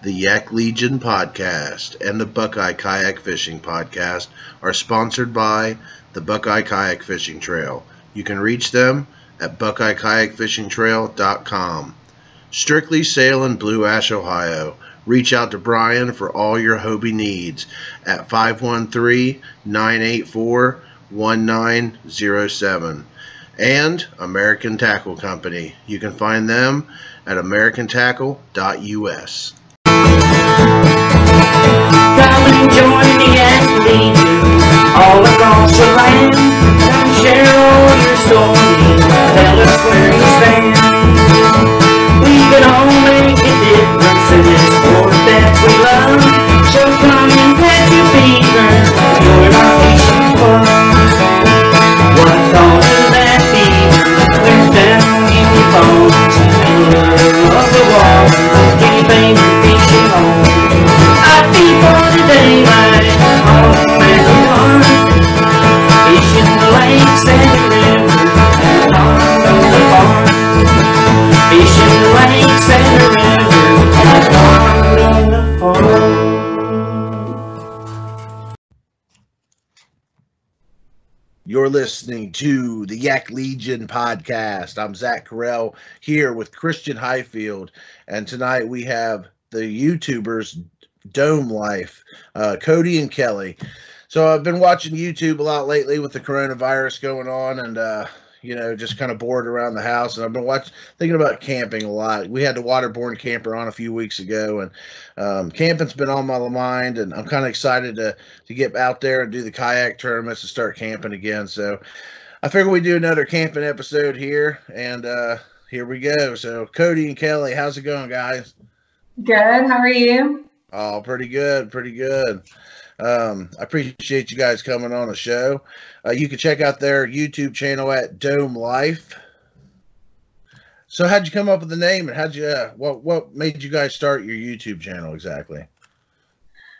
The Yak Legion podcast and the Buckeye Kayak Fishing podcast are sponsored by the Buckeye Kayak Fishing Trail. You can reach them at buckeyekayakfishingtrail.com. Strictly Sail in Blue Ash, Ohio. Reach out to Brian for all your Hobie needs at 513 984 1907. And American Tackle Company. You can find them at americantackle.us. Come and join the athlete all across the land. Come share all your stories, tell us where you stand. We can all make a difference in this sport that we love. So come and pat your fever, join our fishing club. What causes that fever? Clear down in your bones, middle of the water, anything You're listening to the Yak Legion podcast. I'm Zach Coriell here with Christian Highfield, and tonight we have the YouTubers Dome Life, uh, Cody and Kellie. So I've been watching YouTube a lot lately with the coronavirus going on, and uh, you know, just kind of bored around the house. And I've been watching, thinking about camping a lot. We had the waterborne camper on a few weeks ago, and um, camping's been on my mind, and I'm kind of excited to to get out there and do the kayak tournaments and start camping again. So I figure we do another camping episode here, and uh, here we go. So Cody and Kellie, how's it going, guys? Good. How are you? Oh, pretty good, pretty good. Um, I appreciate you guys coming on the show. Uh, you can check out their YouTube channel at Dome Life. So, how'd you come up with the name, and how'd you uh, what what made you guys start your YouTube channel exactly?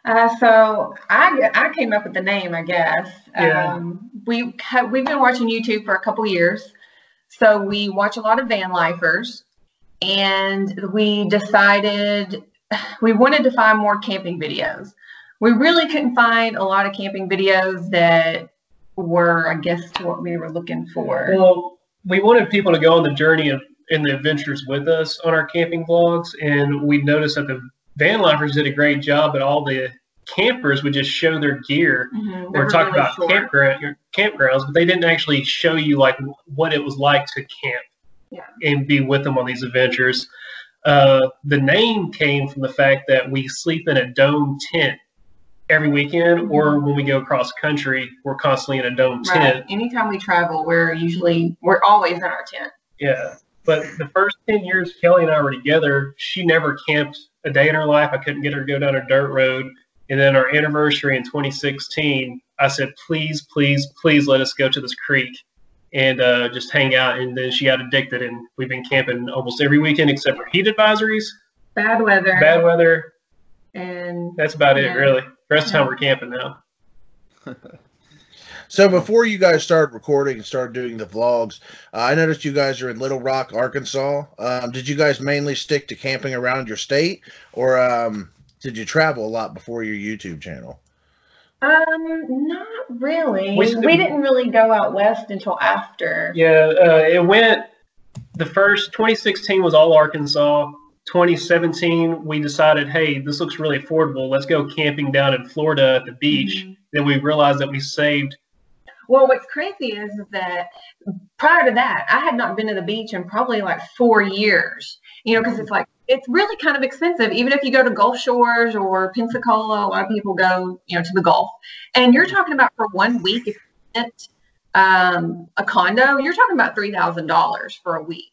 Uh, so I I came up with the name, I guess. Yeah. Um, we ha- we've been watching YouTube for a couple years, so we watch a lot of van lifers, and we decided we wanted to find more camping videos. We really couldn't find a lot of camping videos that were, I guess, to what we were looking for. Well, we wanted people to go on the journey of and the adventures with us on our camping vlogs, and we noticed that the van lifers did a great job, but all the campers would just show their gear Mhm, or talk really about short. campground campgrounds, but they didn't actually show you like what it was like to camp Yeah. and be with them on these adventures. Uh, the name came from the fact that we sleep in a dome tent every weekend, or when we go across country, we're constantly in a dome Right. tent. Anytime we travel, we're usually we're always in our tent. Yeah. But the first 10 years Kellie and I were together, she never camped a day in her life. I couldn't get her to go down a dirt road. And then our anniversary in 2016, I said, please, please, please let us go to this creek and uh, just hang out. And then she got addicted, and we've been camping almost every weekend except for heat advisories, Bad weather. bad weather. and That's about it, really. The rest of the time we're camping now. So before you guys started recording and started doing the vlogs, uh, I noticed you guys are in Little Rock, Arkansas. Um, did you guys mainly stick to camping around your state, or um, did you travel a lot before your YouTube channel? Um, not really. We We, didn't really go out west until after. Yeah, uh, it went. The first 2016 was all Arkansas. 2017, we decided, hey, this looks really affordable. Let's go camping down in Florida at the beach. Mhm. Then we realized that we saved. Well, what's crazy is that prior to that, I had not been to the beach in probably like four years. You know, because it's like it's really kind of expensive. Even if you go to Gulf Shores or Pensacola, a lot of people go, you know, to the Gulf, and you're talking about for one week if you rent um, a condo, you're talking about three thousand dollars for a week.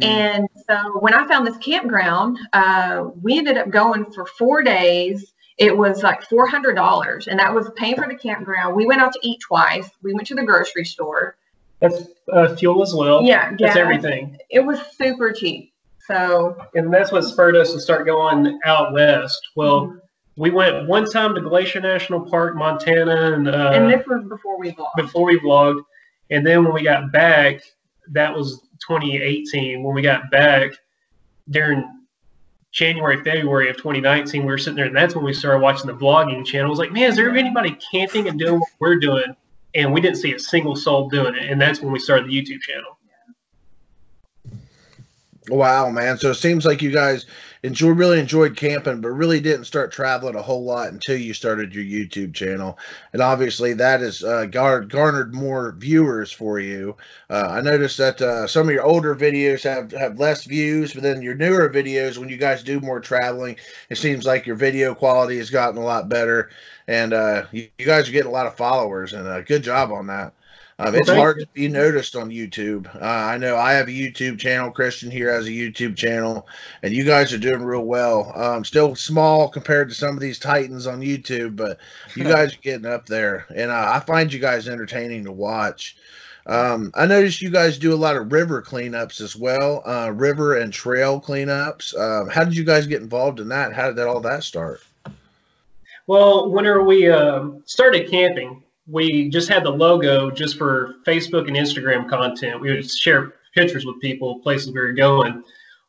And so when I found this campground, uh, we ended up going for four days. It was like four hundred dollars, and that was paying for the campground. We went out to eat twice. We went to the grocery store. That's uh, fuel as well. Yeah, That's everything. It was super cheap. So And that's what spurred us to start going out west. Well, Mhm. we went one time to Glacier National Park, Montana, and, uh, and this was before we vlogged. before we vlogged. And then when we got back, that was 2018. When we got back during January, February of 2019, we were sitting there, and that's when we started watching the vlogging channel. I was like, man, is there anybody camping and doing what we're doing? And we didn't see a single soul doing it. And that's when we started the YouTube channel. Wow, man. So it seems like you guys enjoy really enjoyed camping, but really didn't start traveling a whole lot until you started your YouTube channel. And obviously that has uh, gar- garnered more viewers for you. Uh, I noticed that uh, some of your older videos have, have less views, but then your newer videos, when you guys do more traveling, it seems like your video quality has gotten a lot better. And uh, you, you guys are getting a lot of followers, and uh, good job on that. Um, it's hard to be noticed on YouTube. Uh, I know I have a YouTube channel. Christian here has a YouTube channel, and you guys are doing real well. Um, still small compared to some of these titans on YouTube, but you guys are getting up there, and uh, I find you guys entertaining to watch. Um, I noticed you guys do a lot of river cleanups as well, uh, river and trail cleanups. Um, how did you guys get involved in that? How did that all that start? Well, whenever we um, started camping, we just had the logo just for Facebook and Instagram content. We would share pictures with people, places we were going.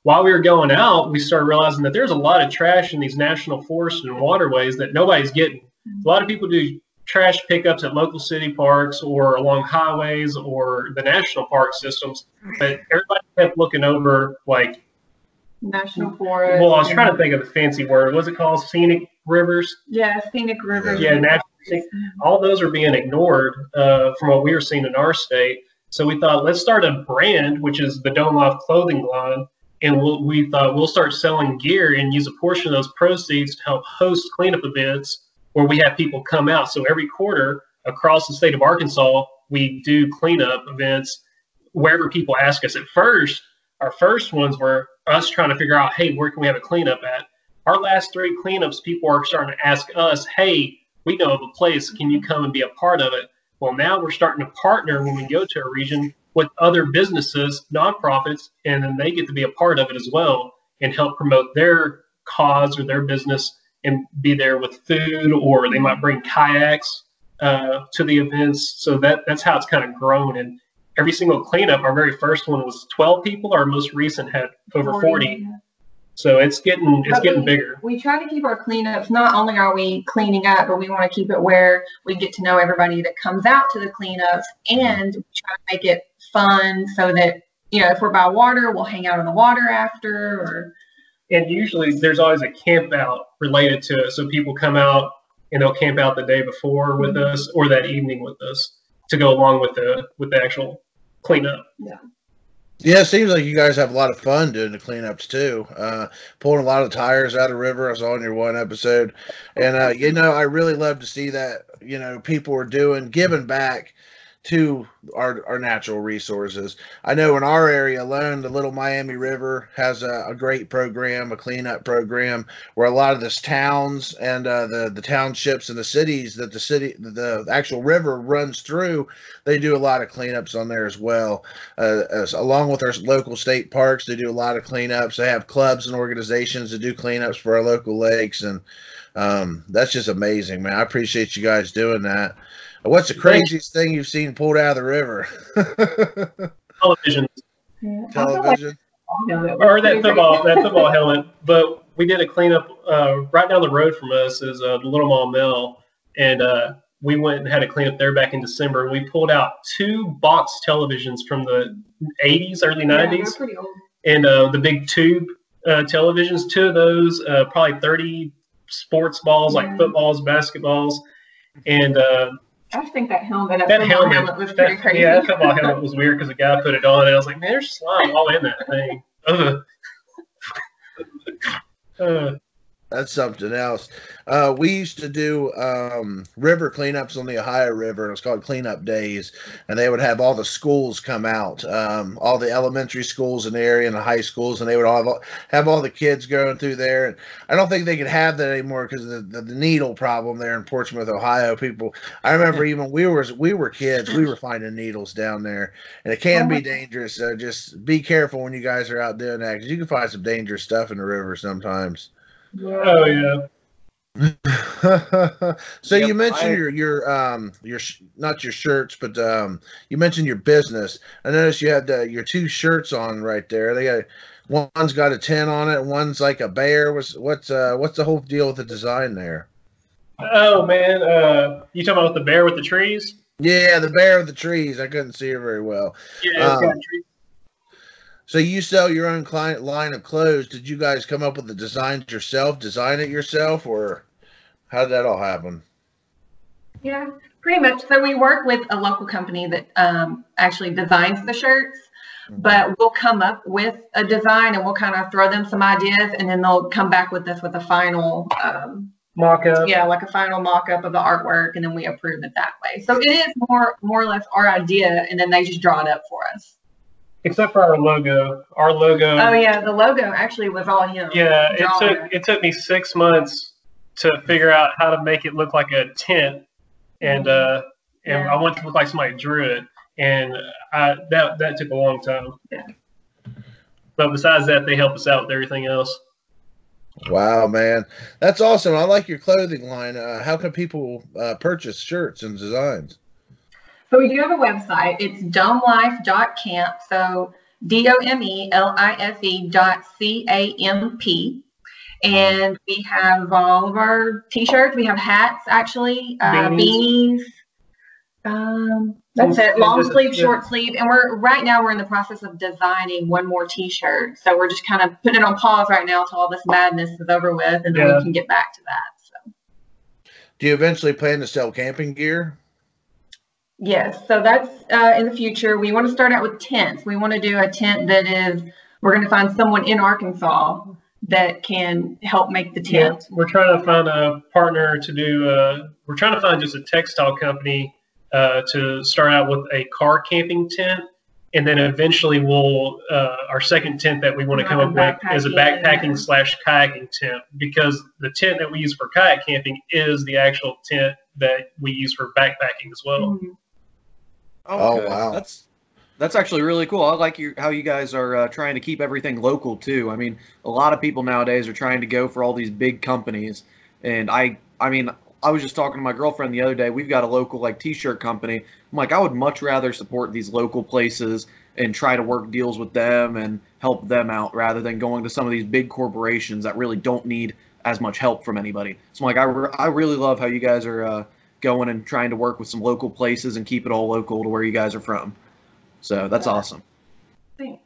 While we were going out, we started realizing that there's a lot of trash in these national forests and waterways that nobody's getting. A lot of people do trash pickups at local city parks or along highways or the national park systems, but everybody kept looking over like National Forest. well, I was trying to think of the fancy word. What's it called? Scenic rivers? Yeah, scenic rivers. Yeah, natural. All those are being ignored uh, from what we were seeing in our state. So we thought, let's start a brand, which is the Dome Life clothing line. And we'll, we thought we'll start selling gear and use a portion of those proceeds to help host cleanup events where we have people come out. So every quarter across the state of Arkansas, we do cleanup events wherever people ask us. At first, our first ones were us trying to figure out, hey, where can we have a cleanup at? Our last three cleanups, people are starting to ask us, hey, we know of a place. Can you come and be a part of it? Well, now we're starting to partner when we go to a region with other businesses, nonprofits, and then they get to be a part of it as well and help promote their cause or their business and be there with food, or they might bring kayaks uh, to the events. So that that's how it's kind of grown. And every single cleanup, our very first one was 12 people. Our most recent had over 40. So it's getting it's But getting we- bigger. We try to keep our cleanups. Not only are we cleaning up, but we want to keep it where we get to know everybody that comes out to the cleanups, and we try to make it fun so that you know if we're by water, we'll hang out on the water after. Or and usually there's always a camp out related to it. So people come out and they'll camp out the day before with mm-hmm. us or that evening with us to go along with the with the actual cleanup. Yeah, it seems like you guys have a lot of fun doing the cleanups too. Uh, pulling a lot of tires out of river. I saw in your one episode, and uh, you know, I really love to see that. You know, people are doing giving back to our our natural resources. I know in our area alone, the Little Miami River has a, a great program, a cleanup program, where a lot of this towns and uh, the the townships and the cities that the city the actual river runs through, they do a lot of cleanups on there as well uh, as, along with our local state parks, they do a lot of cleanups. They have clubs and organizations that do cleanups for our local lakes, and um, that's just amazing, man. I appreciate you guys doing that. What's the craziest thing you've seen pulled out of the river? Television Television. or that football that football helmet. But we did a cleanup uh, right down the road from us is uh, the Little Maumelle, and uh, we went and had a cleanup there back in December. We pulled out two box televisions from the 80s, early 90s. pretty old. and uh, the big tube uh, televisions. Two of those, uh, probably 30 sports balls, like footballs, basketballs, and uh, I just think that helmet, that, that football helmet, was pretty that- crazy. yeah, that football helmet was weird because the guy put it on, and I was like, man, there's slime all in that thing. Uh, That's something else. Uh, we used to do um, river cleanups on the Ohio River. It was called Cleanup Days, and they would have all the schools come out, um, all the elementary schools in the area and the high schools, and they would all have, all- have all the kids going through there. And I don't think they could have that anymore because of the, the, the needle problem there in Portsmouth, Ohio. People, I remember even we were we were kids, we were finding needles down there, and it can Oh be dangerous. So just be careful when you guys are out doing that because you can find some dangerous stuff in the river sometimes. Oh yeah. so Yep, you mentioned I- your your um your sh- not your shirts, but um you mentioned your business. I noticed you had uh, your two shirts on right there. They got one's got a tent on it, one's like a bear. What's what's uh what's the whole deal with the design there? Oh man, uh, you talking about the bear with the trees? Yeah, the bear with the trees. I couldn't see it very well. Yeah, it's got Um, trees. So you sell your own client line of clothes. Did you guys come up with the designs yourself, design it yourself, or how did that all happen? Yeah, pretty much. So we work with a local company that um, actually designs the shirts, but we'll come up with a design and we'll kind of throw them some ideas, and then they'll come back with us with a final, um, mock up. yeah, like a final mock-up of the artwork, and then we approve it that way. So it is more, more or less our idea, and then they just draw it up for us. Except for our logo. Our logo. Oh yeah, the logo actually was all him. Yeah, it took it took me six months to figure out how to make it look like a tent, and uh, and Yeah. I want to look like somebody drew it, and I, that that took a long time. Yeah. But besides that, they help us out with everything else. Wow, man, that's awesome. I like your clothing line. Uh, how can people uh, purchase shirts and designs? So we do have a website. It's domelife.camp. So D O M E L I F E dot C A M P. And we have all of our t-shirts. We have hats, actually, uh, Beanies. beanies. Um, that's it. Long sleeve, short sleeve, and we're right now we're in the process of designing one more T-shirt. So we're just kind of putting it on pause right now until all this madness is over with, and then Yeah. we can get back to that. So. Do you eventually plan to sell camping gear? Yes, so that's uh, in the future. We want to start out with tents. We want to do a tent that is, we're going to find someone in Arkansas that can help make the Yeah, tent. we're trying to find a partner to do. Uh, we're trying to find just a textile company uh, to start out with a car camping tent, and then eventually we'll uh, our second tent that we want to come up with is a Backpacking. slash kayaking tent because the tent that we use for kayak camping is the actual tent that we use for backpacking as well. Mhm. Oh, Okay. wow. That's that's actually really cool. I like your, how you guys are uh, trying to keep everything local too. I mean, a lot of people nowadays are trying to go for all these big companies, and I I mean, I was just talking to my girlfriend the other day. We've got a local like T-shirt company. I'm like, I would much rather support these local places and try to work deals with them and help them out rather than going to some of these big corporations that really don't need as much help from anybody. So I'm like, I, re- I really love how you guys are uh, going and trying to work with some local places and keep it all local to where you guys are from. So that's Yeah. awesome. Thanks.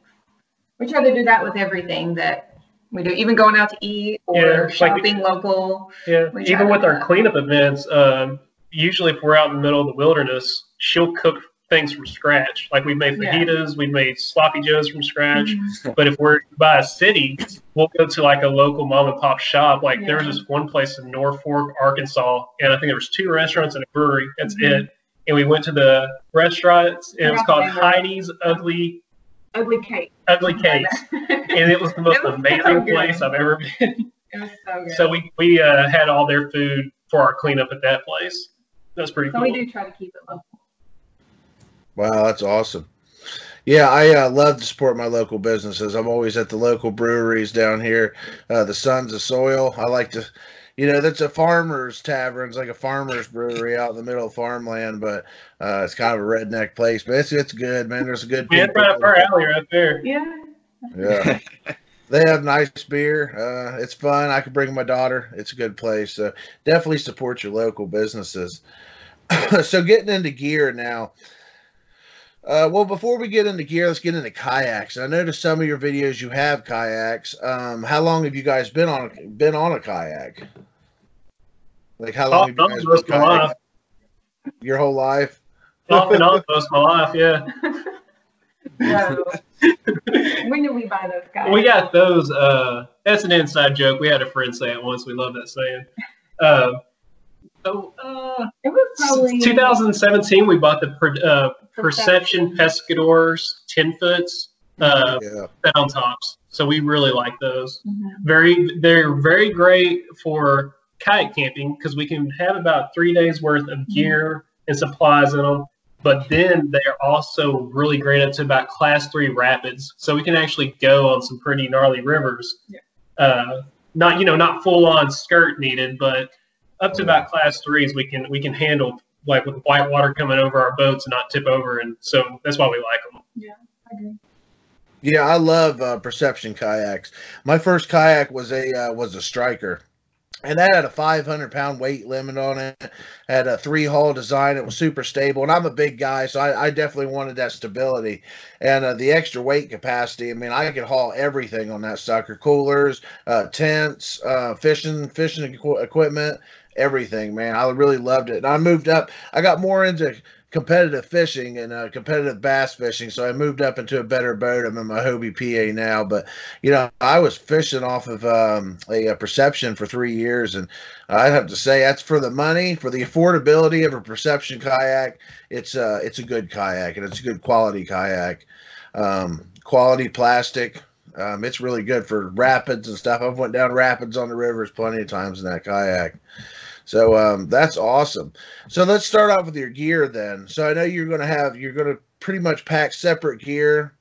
We try to do that with everything that we do, even going out to eat or Yeah, like- shopping local. Yeah, even with our that. cleanup events, um, usually if we're out in the middle of the wilderness, she'll cook things from scratch. Like we've made Yeah. fajitas, we've made sloppy joes from scratch. Mhm. But if we're by a city, we'll go to like a local mom and pop shop. Like there was this one place in Norfork, Arkansas, and I think there was two restaurants and a brewery. That's Mhm. it. And we went to the restaurants, and it was called Heidi's Ugly Ugly cake. Ugly Cake, and it was the most was amazing good. place I've ever been. It was so good. So we we uh, had all their food for our cleanup at that place. That's pretty So cool. we do try to keep it local. Wow, that's awesome. Yeah, I uh, love to support my local businesses. I'm always at the local breweries down here, uh, the Sons of Soil. I like to, you know, that's a farmer's tavern. It's like a farmer's brewery out in the middle of farmland, but uh, it's kind of a redneck place. But it's it's good, man. There's a good Yeah, it's right up our alley right there. Yeah. Yeah, they have nice beer. Uh, it's fun. I could bring my daughter. It's a good place. So definitely support your local businesses. so getting into gear now. Uh, well, before we get into gear, let's get into kayaks. I noticed some of your videos you have kayaks. Um, how long have you guys been on a, been on a kayak? Like how long Off have you guys been of my kayaking? life. Your whole life? Off and on most of my life. Yeah. So, when did we buy those guys? We got those. Uh, that's an inside joke. We had a friend say it once. We love that saying. Um, so, uh, It was probably 2017, we bought the per, uh, Perception Pescadors 10 foots uh, Yeah. set on tops. So we really like those. Mhm. Very, they're very great for kayak camping because we can have about three days worth Mm-hmm. of gear and supplies in them. But then they're also really great up to about class three rapids, so we can actually go on some pretty gnarly rivers. Yeah. Uh, not you know not full on skirt needed, but up to about class threes we can we can handle like with white water coming over our boats and not tip over, and so that's why we like them. Yeah, I agree. Yeah, I love uh, Perception kayaks. My first kayak was a uh, was a striker, and that had a 500 pound weight limit on it. Had a three hull design. It was super stable, and I'm a big guy, so I, I definitely wanted that stability and uh, the extra weight capacity. I mean, I could haul everything on that sucker: coolers, uh, tents, uh, fishing fishing equi- equipment, everything. Man, I really loved it. And I moved up. I got more into competitive fishing and uh, competitive bass fishing. So I moved up into a better boat. I'm in my Hobie PA now, but you know I was fishing off of um, a, a, Perception for three years, and I have to say that's for the money, for the affordability of a Perception kayak. It's uh it's a good kayak and it's a good quality kayak, um, quality plastic. Um, it's really good for rapids and stuff. I've went down rapids on the rivers plenty of times in that kayak. So um, that's awesome. So let's start off with your gear then. So I know you're going to have you're going to pretty much pack separate gear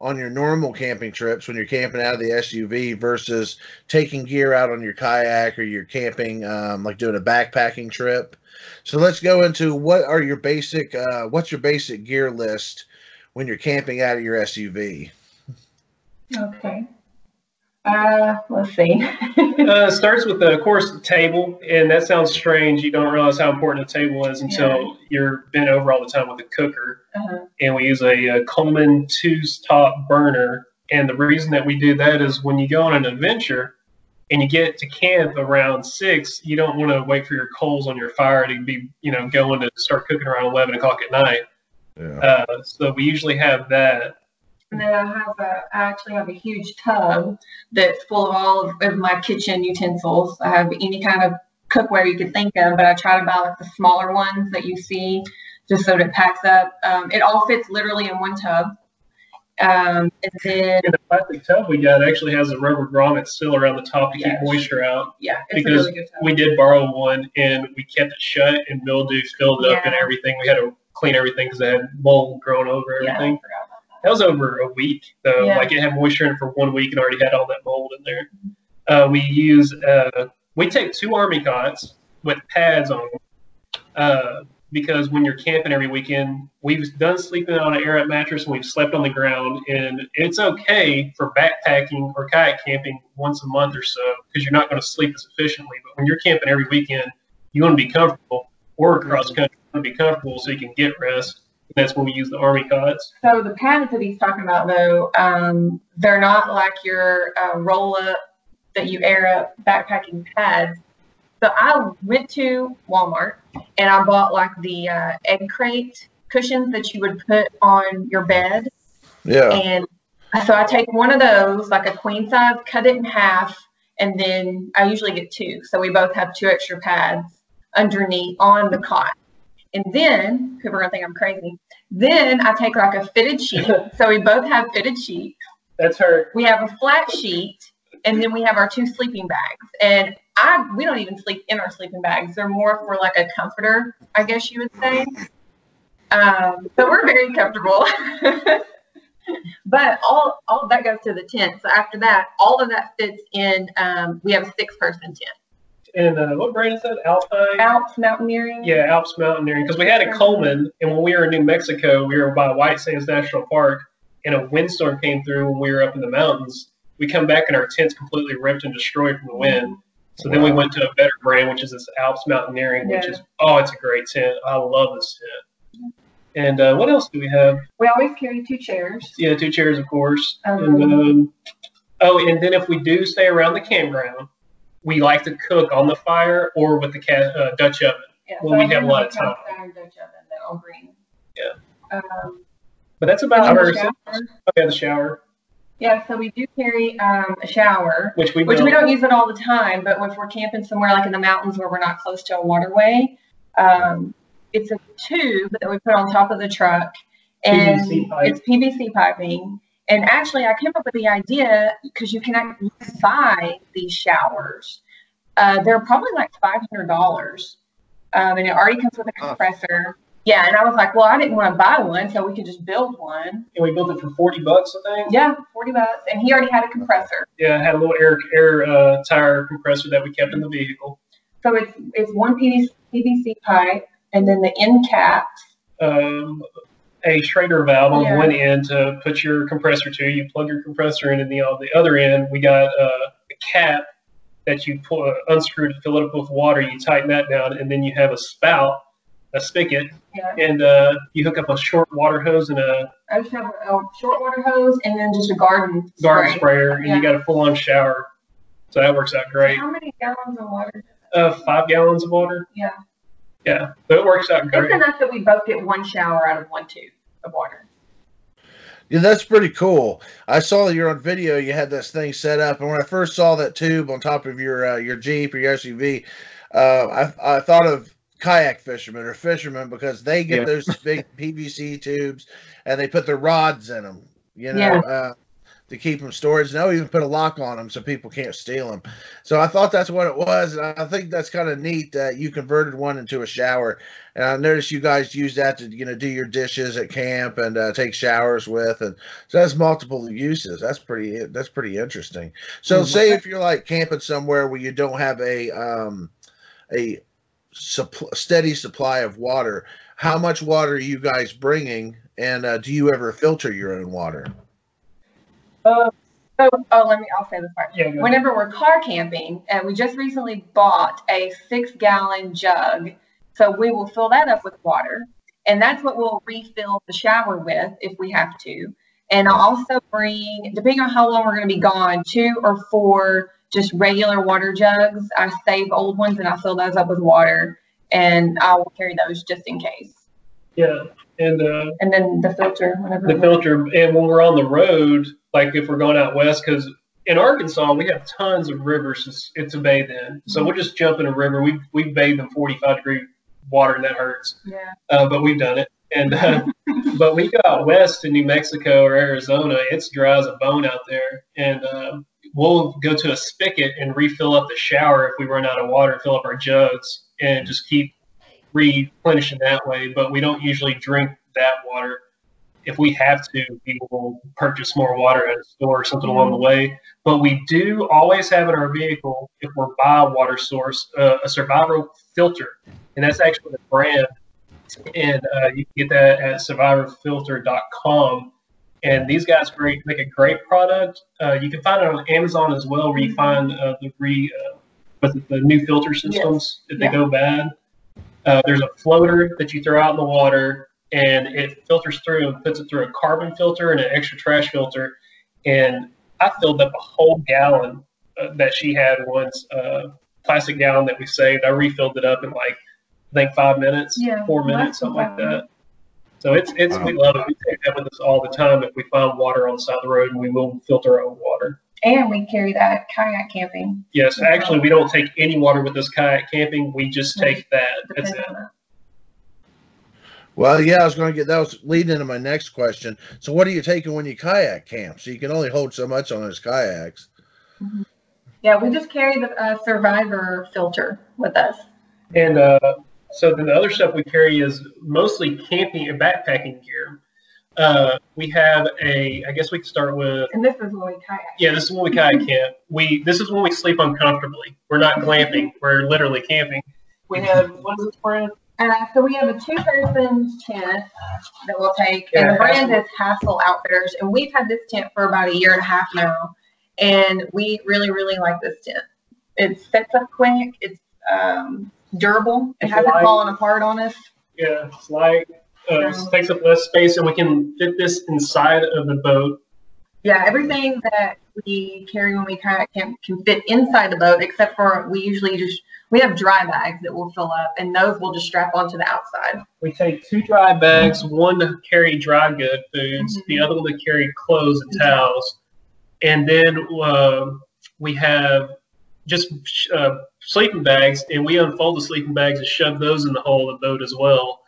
on your normal camping trips when you're camping out of the SUV versus taking gear out on your kayak or you're camping um, like doing a backpacking trip. So let's go into what are your basic uh, what's your basic gear list when you're camping out of your SUV. Okay. Uh, let's see. uh, starts with, the, of course, the table, and that sounds strange. You don't realize how important a table is until yeah. you're bent over all the time with a cooker. Uh-huh. And we use a, a Coleman two's top burner. And the reason that we do that is when you go on an adventure and you get to camp around six, you don't want to wait for your coals on your fire to be, you know, going to start cooking around eleven o'clock at night. Yeah. Uh, so we usually have that. And then I have a, I actually have a huge tub that's full of all of, of my kitchen utensils. I have any kind of cookware you could think of, but I try to buy like the smaller ones that you see just so that it packs up. Um, it all fits literally in one tub. Um, and then the plastic tub we got actually has a rubber grommet still around the top to yes. keep moisture out. Yeah, because really we did borrow one and we kept it shut and mildew filled up yeah. and everything. We had to clean everything because it had mold growing over everything. Yeah, that was over a week though. Yeah. Like it had moisture in it for one week and already had all that mold in there. Uh, we use uh, we take two army cots with pads on them uh, because when you're camping every weekend, we've done sleeping on an air up mattress and we've slept on the ground, and it's okay for backpacking or kayak camping once a month or so because you're not going to sleep as efficiently. But when you're camping every weekend, you want to be comfortable or cross country, you want to be comfortable so you can get rest that's when we use the army cots. So the pads that he's talking about, though, um, they're not like your uh, roll up that you air up backpacking pads. So I went to Walmart and I bought like the uh, egg crate cushions that you would put on your bed. Yeah. And so I take one of those, like a queen size, cut it in half, and then I usually get two. So we both have two extra pads underneath on the cot. And then, people are gonna think I'm crazy. Then I take like a fitted sheet. so we both have fitted sheets. That's her. We have a flat sheet, and then we have our two sleeping bags. And I we don't even sleep in our sleeping bags. They're more for like a comforter, I guess you would say. Um, but we're very comfortable. but all all that goes to the tent. So after that, all of that fits in. Um, we have a six person tent and uh, what brand is that? Alpine. Alps Mountaineering. Yeah, Alps Mountaineering. Because we had a Coleman, and when we were in New Mexico, we were by White Sands National Park, and a windstorm came through when we were up in the mountains. We come back and our tent's completely ripped and destroyed from the wind. So wow. then we went to a better brand, which is this Alps Mountaineering, yeah. which is oh, it's a great tent. I love this tent. And uh, what else do we have? We always carry two chairs. Yeah, two chairs, of course. Um, and, um, oh, and then if we do stay around the campground, we like to cook on the fire or with the ca- uh, Dutch oven yeah, when we have a lot of time. Dutch oven I'll. Yeah. Um, but that's about our. Oh yeah, the shower. Yeah, so we do carry um, a shower, which we which we don't use it all the time. But if we're camping somewhere like in the mountains where we're not close to a waterway, um, it's a tube that we put on top of the truck, and PVC it's PVC piping and actually, I came up with the idea because you can actually buy these showers. Uh, they're probably like five hundred dollars, um, and it already comes with a compressor. Yeah, and I was like, well, I didn't want to buy one, so we could just build one. And we built it for forty bucks, I think. Yeah, forty bucks, and he already had a compressor. Yeah, it had a little air air uh, tire compressor that we kept in the vehicle. So it's it's one PVC, PVC pipe, and then the end caps. Um, a Schrader valve on Yeah. one end to put your compressor to. You plug your compressor in, and the on the other end we got uh, a cap that you pull, uh, unscrew to fill it up with water. You tighten that down, and then you have a spout, a spigot, Yeah. and uh, you hook up a short water hose and a I just have a, a short water hose and then just a garden garden spray. sprayer, and Yeah. you got a full-on shower. So that works out great. How many gallons of water? Uh, five gallons of water. Yeah. Yeah, so it works out It's enough that we both get one shower out of one tube of water. Yeah, that's pretty cool. I saw you're on video. You had this thing set up, and when I first saw that tube on top of your uh, your Jeep or your SUV, uh, I I thought of kayak fishermen or fishermen because they get Yeah. those big PVC tubes and they put their rods in them. You know. Yeah. Uh, to keep them storage, and they'll even put a lock on them so people can't steal them. So I thought that's what it was, and I think that's kind of neat that you converted one into a shower. And I noticed you guys use that to you know do your dishes at camp and uh, take showers with, and so that's multiple uses. That's pretty that's pretty interesting. So Mhm. say if you're like camping somewhere where you don't have a um, a supp- steady supply of water, how much water are you guys bringing, and uh, do you ever filter your own water? Uh, so, oh, let me, I'll say this part. Yeah. Whenever we're car camping, and we just recently bought a six gallon jug, so we will fill that up with water, and that's what we'll refill the shower with if we have to. And I'll also bring, depending on how long we're going to be gone, two or four just regular water jugs. I save old ones and I fill those up with water, and I will carry those just in case. yeah, and uh, And then the filter, whenever. the filter. And when we're on the road, like if we're going out west, because in Arkansas we have tons of rivers to, to bathe in. So we'll just jump in a river. We we bathe in 45 degree water, and that hurts. Yeah. Uh, but we've done it. And uh, but we go out west to New Mexico or Arizona, it's dry as a bone out there, and uh, we'll go to a spigot and refill up the shower if we run out of water, fill up our jugs, and just keep replenishing that way. But we don't usually drink that water. If we have to, we will purchase more water at a store or something along the way. But we do always have in our vehicle, if we're by a water source, uh, a Survivor filter, and that's actually the brand and uh, you can get that at survivorfilter.com. And these guys great make a great product. Uh, you can find it on Amazon as well, where you find uh, the re uh, the new filter systems if they Yeah. go bad. Uh, there's a floater that you throw out in the water, and it filters through and puts it through a carbon filter and an extra trash filter. And I filled up a whole gallon uh, that she had once, uh, plastic gallon that we saved. I refilled it up in like I think five minutes, Yeah, four minutes, something like that. So it's it's we love it. We take that with us all the time. If we find water on the side of the road, and we will filter our own water. And we carry that kayak camping. Yes, actually, we don't take any water with us kayak camping. We just take that. That's it. Well, yeah, I was going to get that was leading into my next question. So, what are you taking when you kayak camp? So you can only hold so much on those kayaks. Yeah, we just carry the uh, Survivor filter with us. And uh, so then the other stuff we carry is mostly camping and backpacking gear. Uh, we have a. I guess we can start with. And this is when we kayak. Yeah, this is when we kayak camp. We this is when we sleep uncomfortably. We're not glamping. We're literally camping. We have what is this brand? Uh, so we have a two-person tent that we'll take, and the brand Hassel. is Hassel Outfitters, and we've had this tent for about a year and a half now, and we really, really like this tent. It sets up quick. It's um, durable. It It's hasn't light. fallen apart on us. Yeah, it's light. Uh, takes up less space, and we can fit this inside of the boat. Yeah, everything that we carry when we kayak camp can fit inside the boat, except for we usually just we have dry bags that we'll fill up, and those we'll just strap onto the outside. We take two dry bags, one to carry dry good foods, Mhm. the other one to carry clothes and towels, and then uh, we have just uh, sleeping bags, and we unfold the sleeping bags and shove those in the hull of the boat as well.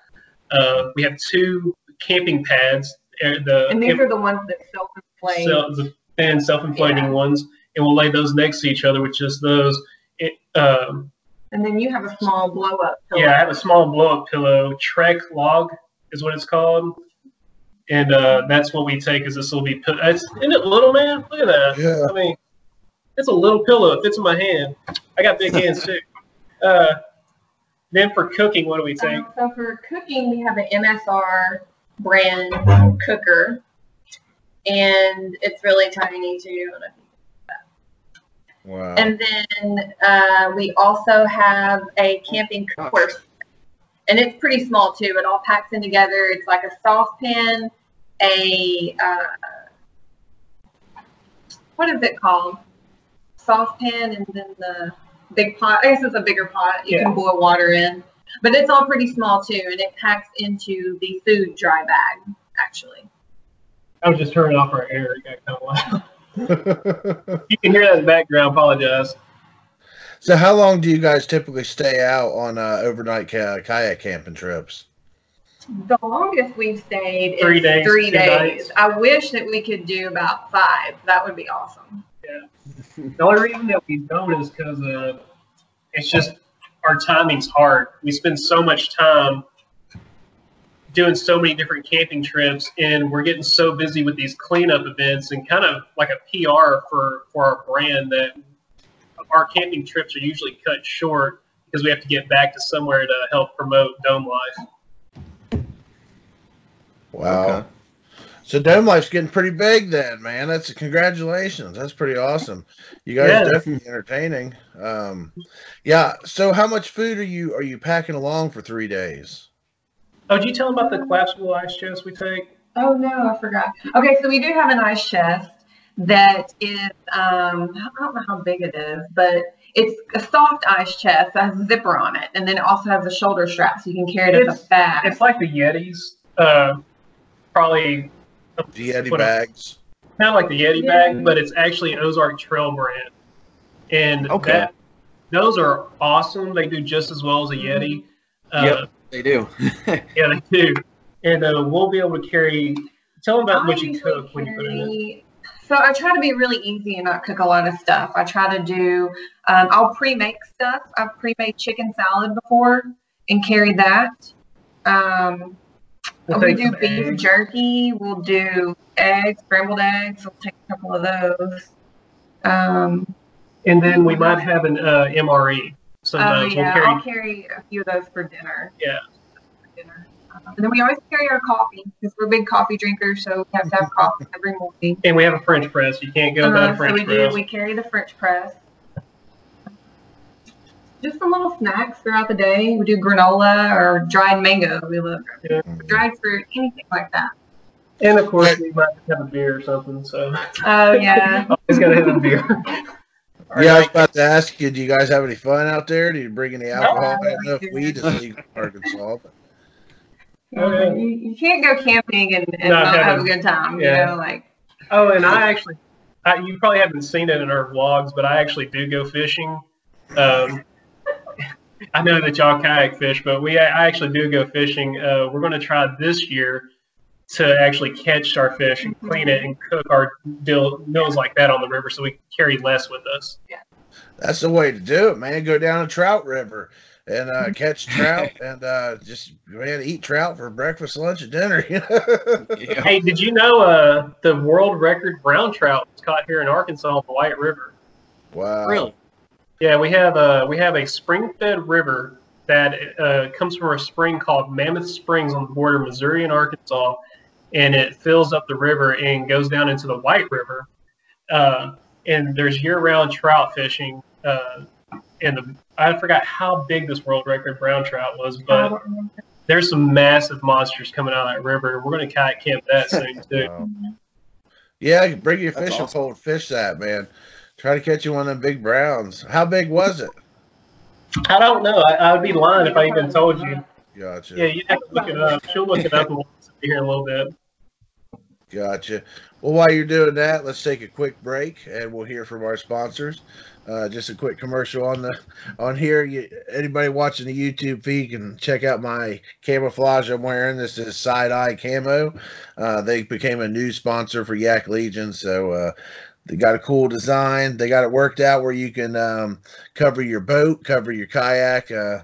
Uh, we have two camping pads, uh, the And these are the ones that self-inflate. self, the thin self-inflating Yeah. ones, and we'll lay those next to each other with just those. It, um, and then you have a small blow-up. pillow. yeah, I have a small blow-up pillow. Trek log is what it's called, and uh, that's what we take. Is this will be? pi- It's, isn't it little, man? Look at that. Yeah. I mean, it's a little pillow. It fits in my hand. I got big hands too. Uh, then for cooking, what do we take? Um, so for cooking, we have an MSR brand cooker, and it's really tiny too. Wow. And then uh, we also have a camping cookware, and it's pretty small too. It all packs in together. It's like a saucepan, a uh, what is it called? Saucepan, and then the big pot. I guess it's a bigger pot. You Yeah. can boil water in, but it's all pretty small too, and it packs into the food dry bag actually. I was just turning off our air. It got kind of loud. You can hear that in the background. Apologize. so, how long do you guys typically stay out on uh, overnight ka- kayak camping trips? The longest we've stayed Three is days, three days. nights. I wish that we could do about five. That would be awesome. The only reason that we don't is because uh, it's just our timing's hard. We spend so much time doing so many different camping trips, and we're getting so busy with these cleanup events and kind of like a PR for for our brand that our camping trips are usually cut short because we have to get back to somewhere to help promote Dome Life. Wow. Okay. So Dome Life's getting pretty big then, man. That's congratulations. That's pretty awesome. You guys Yeah. are definitely entertaining. Um, yeah. So how much food are you are you packing along for three days? Oh, did you tell them about the collapsible ice chest we take? Oh no, I forgot. Okay, so we do have an ice chest that is um I don't know how big it is, but it's a soft ice chest that has a zipper on it, and then it also has a shoulder strap so you can carry it as a It's- bag. It's like the Yetis, uh, probably The Yeti what a- bags. kind of like the Yeti Yeah. bag, but it's actually Ozark Trail brand. And Okay. that, those are awesome. They do just as well as a Yeti. Uh, Yep. They do. Yeah, they do. And uh, we'll be able to carry. Tell them about I what you usually cook when you put it in. So I try to be really easy and not cook a lot of stuff. I try to do, um, I'll pre-make stuff. I've pre-made chicken salad before and carry that. Um, We'll we do beef eggs. jerky. We'll do eggs, scrambled eggs. We'll take a couple of those. Um, And then we might have an uh, MRE. oh Sometimes yeah, we'll carry. I'll carry a few of those for dinner. Yeah. For dinner. Um, and then we always carry our coffee because we're big coffee drinkers, so we have to have coffee every morning. And we have a French press. You can't go without Uh, a so French we do. press. We carry the French press. Just some little snacks throughout the day. We do granola or dried mango. We love Yeah. dried fruit, anything like that. And of course, we might have a beer or something. So Oh yeah. always gotta have a beer. Yeah, I was about to ask you, do you guys have any fun out there? Do you bring any alcohol? I don't know if we weed is legal in Arkansas. But Oh, yeah. you, you can't go camping and, and Not not, have a good time. yeah. You know, like Oh, and I actually, I, you probably haven't seen it in our vlogs, but I actually do go fishing. Um, I know that y'all kayak fish, but we I actually do go fishing. Uh, we're going to try this year to actually catch our fish and clean it and cook our dill, meals like that on the river, so we carry less with us. Yeah, that's the way to do it, man. Go down a trout river and uh, catch trout and uh, just man eat trout for breakfast, lunch, and dinner. You know? Yeah. Hey, did you know uh, the world record brown trout was caught here in Arkansas on the White River? wow. Really? Yeah, we have a we have a spring-fed river that uh, comes from a spring called Mammoth Springs on the border of Missouri and Arkansas, and it fills up the river and goes down into the White River. Uh, and there's year-round trout fishing. Uh, and the I forgot how big this world record brown trout was, but there's some massive monsters coming out of that river. We're going to kayak camp that soon too. Wow. Yeah, bring your That's fishing awesome. pole and fish that, man. Try to catch you one of them big browns. How big was it? I don't know. I, I would be lying if I even told you. Gotcha. Yeah, you have to look it up. She'll look it up and we'll here in a little bit. Gotcha. Well, while you're doing that, let's take a quick break and we'll hear from our sponsors. Uh, just a quick commercial on the on here. You, anybody watching the YouTube feed can check out my camouflage I'm wearing. This is side eye camo. Uh, they became a new sponsor for Yak Legion, so uh, they got a cool design. They got it worked out where you can um, cover your boat, cover your kayak, uh,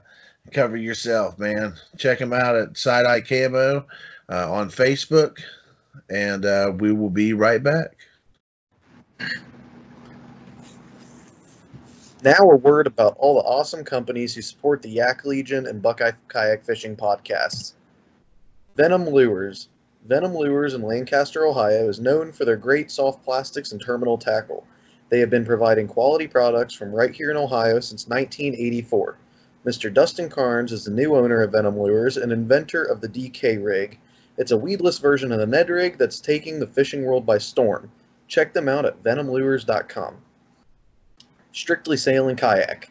cover yourself. Man, check them out at Side Eye Camo uh, on Facebook and uh, we will be right back. Now a word about all the awesome companies who support the Yak Legion and Buckeye Kayak Fishing podcasts. Venom Lures, Venom Lures in Lancaster, Ohio is known for their great soft plastics and terminal tackle. They have been providing quality products from right here in Ohio since 1984. Mr. Dustin Carnes is the new owner of Venom Lures and inventor of the DK rig. It's a weedless version of the Ned rig that's taking the fishing world by storm. Check them out at venomlures.com. Strictly Sail and Kayak.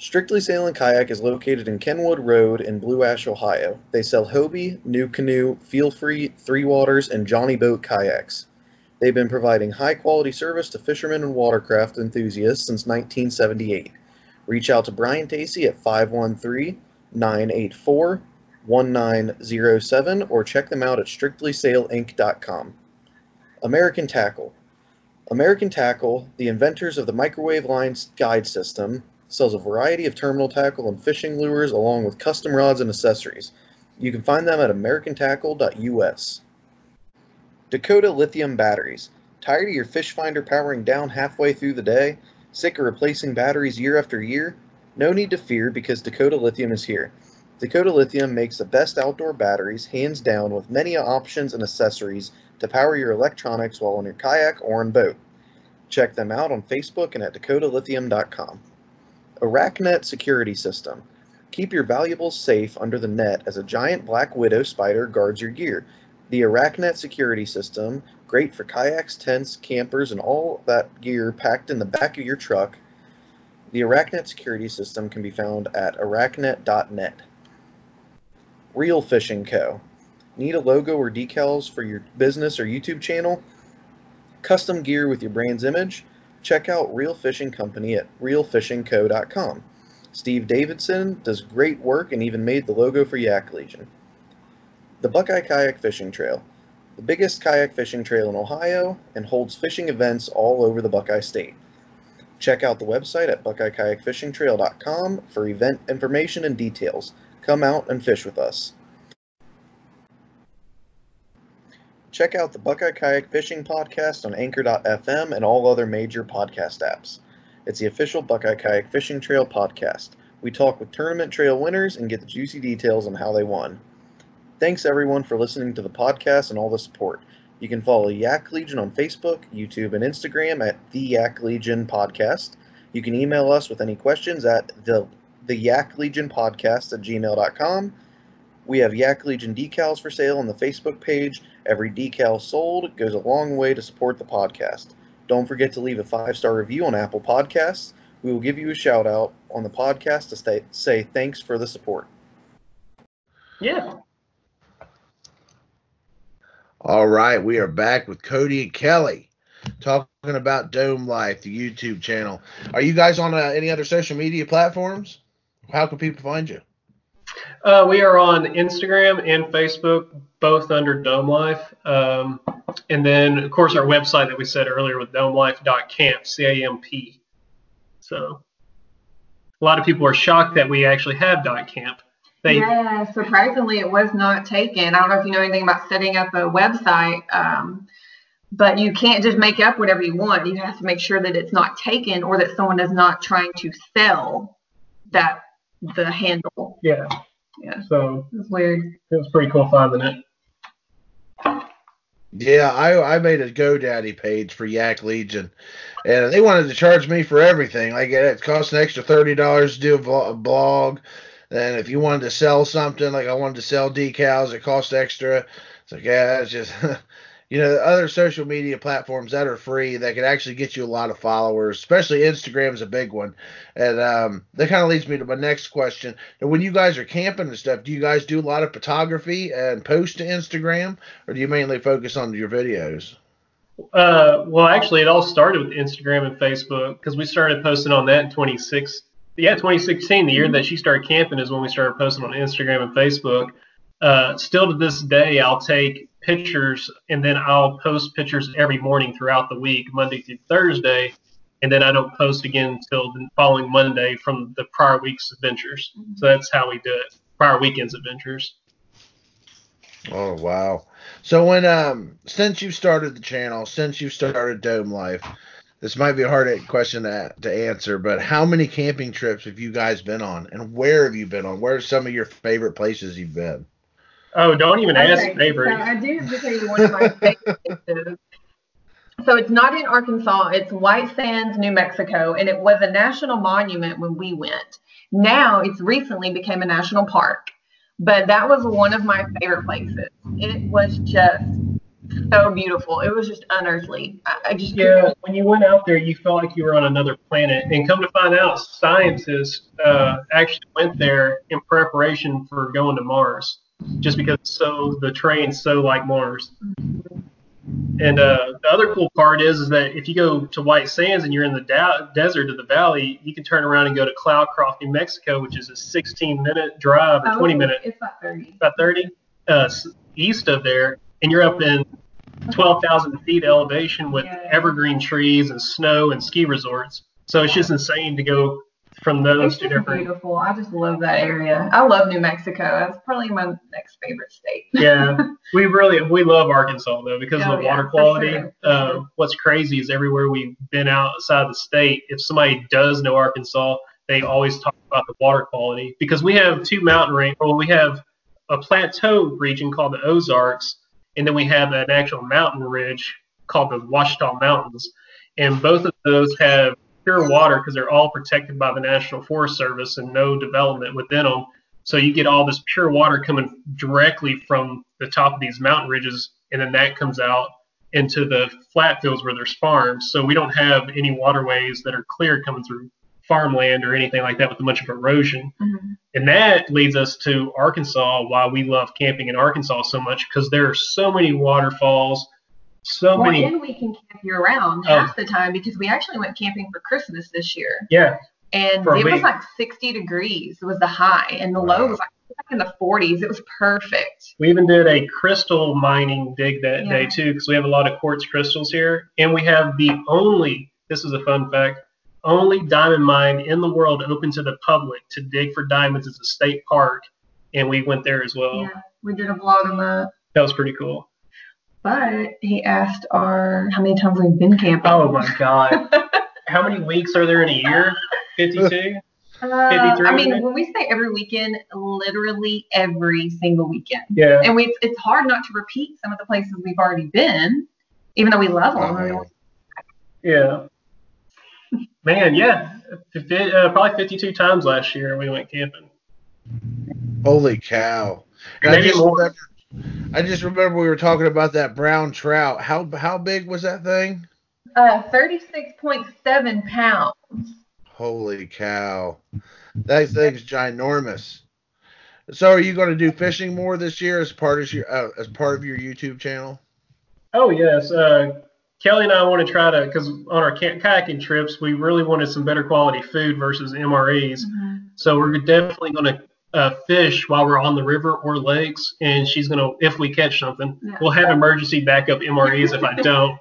Strictly Sail and Kayak is located in Kenwood Road in Blue Ash, Ohio. They sell Hobie, NuCanoe, Feel Free, Three Waters, and Jonny Boat kayaks. They've been providing high quality service to fishermen and watercraft enthusiasts since 1978. Reach out to Brian Tacey at 513 984 1907 or check them out at strictlysailinc.com. American Tackle. American Tackle, the inventors of the microwave line guide system, sells a variety of terminal tackle and fishing lures along with custom rods and accessories. You can find them at americantackle.us. Dakota Lithium Batteries. Tired of your fish finder powering down halfway through the day? Sick of replacing batteries year after year? No need to fear because Dakota Lithium is here. Dakota Lithium makes the best outdoor batteries, hands down, with many options and accessories to power your electronics while on your kayak or on boat. Check them out on Facebook and at dakotalithium.com. Arachnet Security System. Keep your valuables safe under the net as a giant black widow spider guards your gear. The Arachnet Security System, great for kayaks, tents, campers, and all that gear packed in the back of your truck. The Arachnet Security System can be found at arachnet.net. Real Fishing Co. Need a logo or decals for your business or YouTube channel? Custom gear with your brand's image? Check out Real Fishing Company at realfishingco.com. Steve Davidson does great work and even made the logo for Yak Legion. The Buckeye Kayak Fishing Trail, the biggest kayak fishing trail in Ohio and holds fishing events all over the Buckeye State. Check out the website at buckeyekayakfishingtrail.com for event information and details. Come out and fish with us. Check out the Buckeye Kayak Fishing Podcast on Anchor.fm and all other major podcast apps. It's the official Buckeye Kayak Fishing Trail podcast. We talk with tournament trail winners and get the juicy details on how they won. Thanks everyone for listening to the podcast and all the support. You can follow Yak Legion on Facebook, YouTube, and Instagram at the Yak Legion Podcast. You can email us with any questions at the the Yak Legion Podcast at gmail.com. We have Yak Legion decals for sale on the Facebook page. Every decal sold goes a long way to support the podcast. Don't forget to leave a five star review on Apple Podcasts. We will give you a shout out on the podcast to stay, say thanks for the support. Yeah. All right, we are back with Cody and Kellie talking about Dome Life, the YouTube channel. Are you guys on uh, any other social media platforms? How can people find you? Uh, we are on Instagram and Facebook, both under Dome Life. Um, and then, of course, our website that we said earlier with domelife.camp, C A M P. So a lot of people are shocked that we actually have .camp. They, yeah, surprisingly, it was not taken. I don't know if you know anything about setting up a website, um, but you can't just make up whatever you want. You have to make sure that it's not taken or that someone is not trying to sell that the handle. yeah. Yeah, So it's weird. it was pretty cool finding it. Yeah, I I made a GoDaddy page for Yak Legion, and they wanted to charge me for everything. Like it cost an extra thirty dollars to do a blog. And if you wanted to sell something, like I wanted to sell decals, it cost extra. It's like yeah, it's just you know other social media platforms that are free that can actually get you a lot of followers. Especially Instagram is a big one, and um, that kind of leads me to my next question. Now, when you guys are camping and stuff, do you guys do a lot of photography and post to Instagram, or do you mainly focus on your videos? Uh, well, actually, it all started with Instagram and Facebook because we started posting on that in 26. Yeah, 2016, the year that she started camping, is when we started posting on Instagram and Facebook. Uh, still to this day, I'll take pictures and then I'll post pictures every morning throughout the week, Monday through Thursday, and then I don't post again until the following Monday from the prior week's adventures. So that's how we do it. Prior weekend's adventures. Oh wow! So when um since you started the channel, since you started Dome Life, this might be a hard question to to answer, but how many camping trips have you guys been on, and where have you been on? Where are some of your favorite places you've been? Oh, don't even ask neighbors. So I do have to tell you one of my favorite. So it's not in Arkansas, it's White Sands, New Mexico, and it was a national monument when we went. Now it's recently became a national park. But that was one of my favorite places. It was just so beautiful. It was just unearthly. I, I just Yeah, when you went out there, you felt like you were on another planet. And come to find out, scientists uh, actually went there in preparation for going to Mars, just because so the terrain's so like Mars. And uh, the other cool part is, is that if you go to White Sands and you're in the da- desert of the valley, you can turn around and go to Cloudcroft, New Mexico, which is a 16 minute drive or 20 minute, It's about 30. about 30 uh, east of there, and you're up in 12,000 feet elevation with Yeah. evergreen trees and snow and ski resorts. So it's just insane to go from those It's two different. beautiful. I just love that area. I love New Mexico. That's probably my next favorite state. Yeah, we really we love Arkansas though because Oh, of the yeah, water quality. sure, Uh, what's crazy is everywhere we've been outside the state, if somebody does know Arkansas, they always talk about the water quality because we have two mountain range. Well, we have a plateau region called the Ozarks, and then we have an actual mountain ridge called the Ouachita Mountains, and both of those have pure water because they're all protected by the National Forest Service and no development within them. So you get all this pure water coming directly from the top of these mountain ridges, and then that comes out into the flat fields where there's farms. So we don't have any waterways that are clear coming through farmland or anything like that with a bunch of erosion. Mhm. And that leads us to Arkansas, why we love camping in Arkansas so much, because there are so many waterfalls, so Well, many. and we can camp year round Oh. half the time because we actually went camping for Christmas this year. Yeah, And it was like 60 degrees was the high, and the low was like, in the 40s. It was perfect. we even did a crystal mining dig that Yeah. day too, because we have a lot of quartz crystals here, and we have the only. This is a fun fact. Only diamond mine in the world open to the public to dig for diamonds. It's a state park, and we went there as well. Yeah, we did a vlog on that. That was pretty cool. But he asked our how many times we've been camping. Oh my god! How many weeks are there in a year? Fifty-two. Uh, 53 I mean, minutes? when we say every weekend, literally every single weekend. Yeah. And we it's hard not to repeat some of the places we've already been, even though we love them. I mean, Yeah. Man, yeah. Fi- uh, probably 52 times last year we went camping. Holy cow! And I just more. remember, I just remember we were talking about that brown trout. How how big was that thing? Uh, 36.7 pounds. Holy cow! That thing's ginormous. So, are you going to do fishing more this year as part of your uh, as part of your YouTube channel? Oh, yes. Uh, Kellie and I want to try to, because on our kayaking trips, we really wanted some better quality food versus MREs. So we're definitely going to uh, fish while we're on the river or lakes, and she's going to, if we catch something, Yeah. we'll have emergency backup MREs if I don't,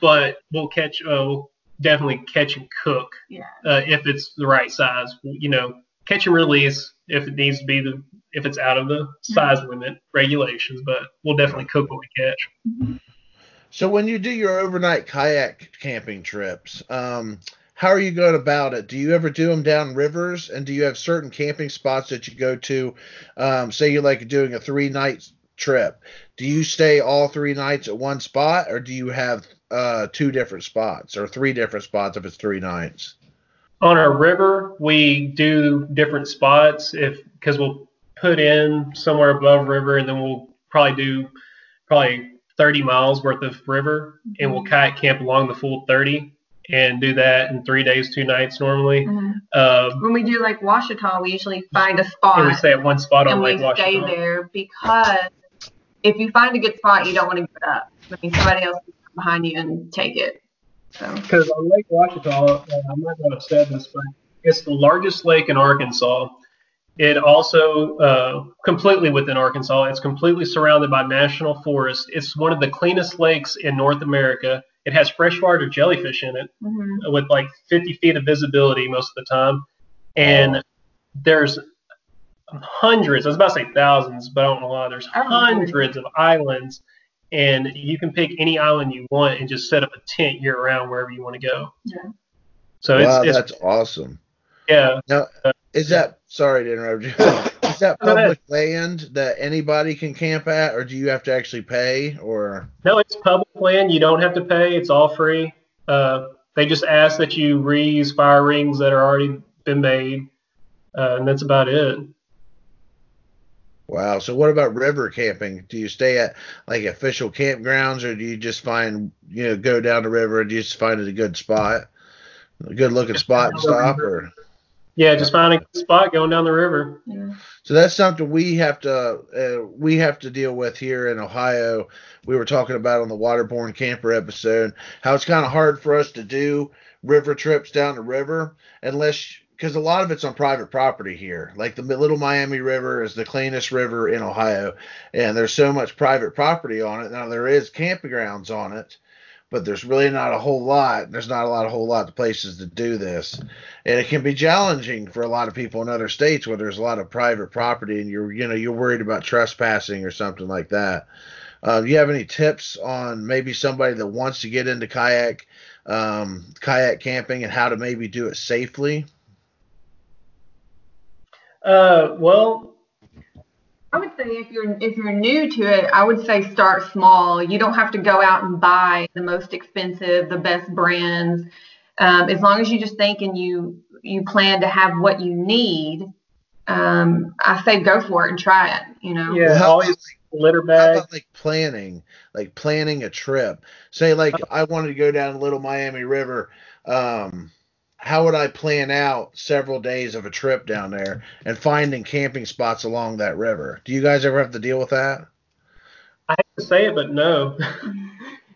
but we'll catch, uh, we'll definitely catch and cook Yeah. uh, if it's the right size. You know, catch and release if it needs to be the, if it's out of the size limit regulations, but we'll definitely cook what we catch. So, when you do your overnight kayak camping trips, um, how are you going about it? Do you ever do them down rivers, and do you have certain camping spots that you go to? Um, say you're like doing a three night trip. Do you stay all three nights at one spot, or do you have uh, two different spots or three different spots if it's three nights? on our river we do different spots if because we'll put in somewhere above river and then we'll probably do probably 30 miles worth of river and we'll kayak camp along the full 30 and do that in three days two nights normally Mhm. uh, When we do like Ouachita, we usually find a spot. And we stay at one spot on and we lake stay there because if you find a good spot, you don't want to give it up. I mean, somebody else can come behind you and take it. So because on Lake Ouachita, uh, I might not going to say this, but it's the largest lake in Arkansas. It also uh, completely within Arkansas. It's completely surrounded by national forest. It's one of the cleanest lakes in North America. It has freshwater jellyfish in it mhm. with like 50 feet of visibility most of the time, and there's hundreds. I was about to say thousands, but I don't know why. There's Oh, hundreds of islands, and you can pick any island you want and just set up a tent year round wherever you want to go. Yeah. So wow, it's that's awesome. yeah. Now, Is that sorry to interrupt you? that public land that anybody can camp at, or do you have to actually pay? Or No, it's public land. You don't have to pay. It's all free. Uh, they just ask that you reuse fire rings that are already been made, uh, and that's about it. wow, so what about river camping? Do you stay at like official campgrounds, or do you just find you know go down the river and you just find it a good spot, a good looking spot and stop? Or Yeah, just find a good spot going down the river. Yeah. So that's something we have to uh, we have to deal with here in Ohio. We were talking about on the waterborne camper episode how it's kind of hard for us to do river trips down the river unless because a lot of it's on private property here. Like the Little Miami River is the cleanest river in Ohio, and there's so much private property on it. Now there is campgrounds on it, but there's really not a whole lot. There's not a lot, a whole lot of places to do this, and it can be challenging for a lot of people in other states where there's a lot of private property, and you're, you know, you're worried about trespassing or something like that. Uh, do you have any tips on maybe somebody that wants to get into kayak, um, kayak camping, and how to maybe do it safely? Uh, well, I would say if you're if you're new to it, I would say start small. You don't have to go out and buy the most expensive, the best brands. Um, as long as you just think and you you plan to have what you need, um, I say go for it and try it. You know. yeah, Well, how- always litter How bag. about like planning, like planning a trip? Say like I wanted to go down Little Miami River. Um, how would I plan out several days of a trip down there and finding camping spots along that river? Do you guys ever have to deal with that? I hate to say it, but no.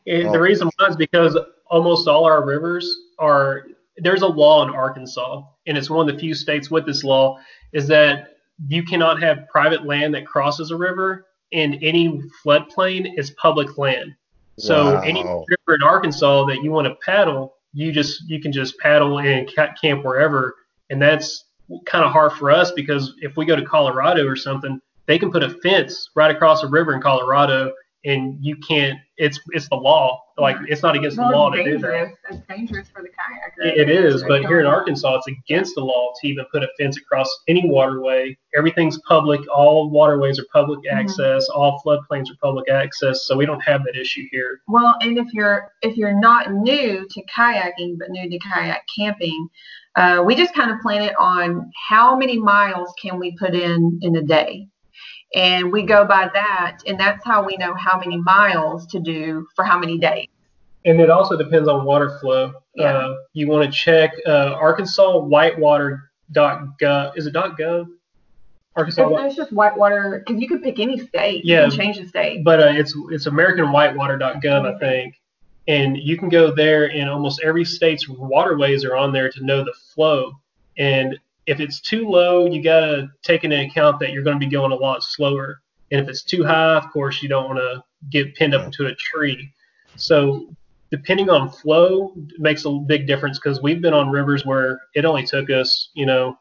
And Oh. The reason why is because almost all our rivers are. There's a law in Arkansas, and it's one of the few states with this law, is that you cannot have private land that crosses a river, and any floodplain is public land. So any river in Arkansas that you want to paddle, you just you can just paddle and camp wherever, and that's kind of hard for us because if we go to Colorado or something, they can put a fence right across a river in Colorado, and you can't. It's it's the law. Like it's not against the law to do that. It's dangerous for the kayaker. It it is, but here in Arkansas, it's against the law to even put a fence across any waterway. Everything's public. All waterways are public Mhm. access. All floodplains are public access. So we don't have that issue here. Well, and if you're if you're not new to kayaking but new to kayak camping, uh, we just kind of plan it on how many miles can we put in in a day, and we go by that, and that's how we know how many miles to do for how many days. And it also depends on water flow. Yeah. Uh, you want to check uh, Arkansas whitewater.gov. Is it dot .gov? Arkansas, It's, it's just whitewater because you could pick any state. Yeah. You can change the state. but uh, it's it's American whitewater.gov, I think. And you can go there, and almost every state's waterways are on there to know the flow. And if it's too low, you got to take into account that you're going to be going a lot slower. And if it's too high, of course, you don't want to get pinned up into a tree. So depending on flow makes a big difference because we've been on rivers where it only took us, you know,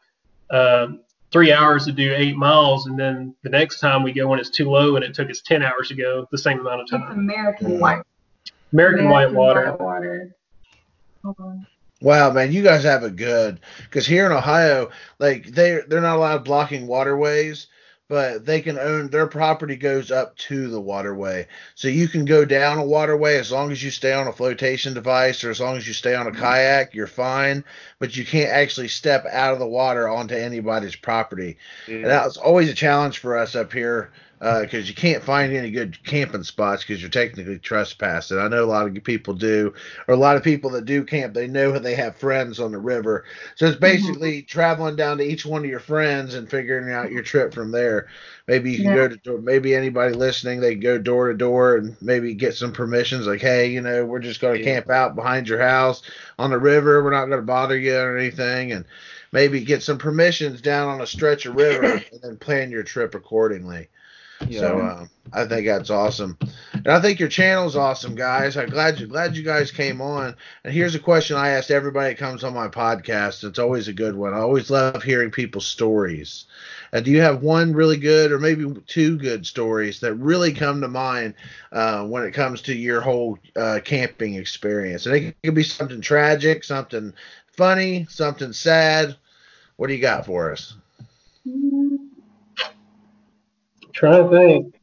um, three hours to do eight miles, and then the next time we go when it's too low, and it took us ten hours to go the same amount of time. It's. American white. American White water. Hold on. Wow, man, you guys have it good. Because here in Ohio, like they they're not allowed blocking waterways, but they can own their property goes up to the waterway. So you can go down a waterway as long as you stay on a flotation device or as long as you stay on a mm-hmm. kayak, you're fine. But you can't actually step out of the water onto anybody's property. And that was always a challenge for us up here Uh, because you can't find any good camping spots because you're technically trespassing. I know a lot of people do, or a lot of people that do camp, they know that they have friends on the river. So it's mm-hmm. basically traveling down to each one of your friends and figuring out your trip from there. Maybe you can Yeah. go to door, maybe anybody listening, they go door to door and maybe get some permissions like, hey, you know, we're just going to Yeah. camp out behind your house on the river. We're not going to bother you or anything. And maybe get some permissions down on a stretch of river and then plan your trip accordingly. Yeah. So uh, I think that's awesome, and I think your channel's awesome, guys. I'm glad you glad you guys came on. And here's a question I asked everybody that comes on my podcast. It's always a good one. I always love hearing people's stories. Uh, do you have one really good, or maybe two good stories that really come to mind uh, when it comes to your whole uh, camping experience? And it could be something tragic, something funny, something sad. What do you got for us? Trying to think.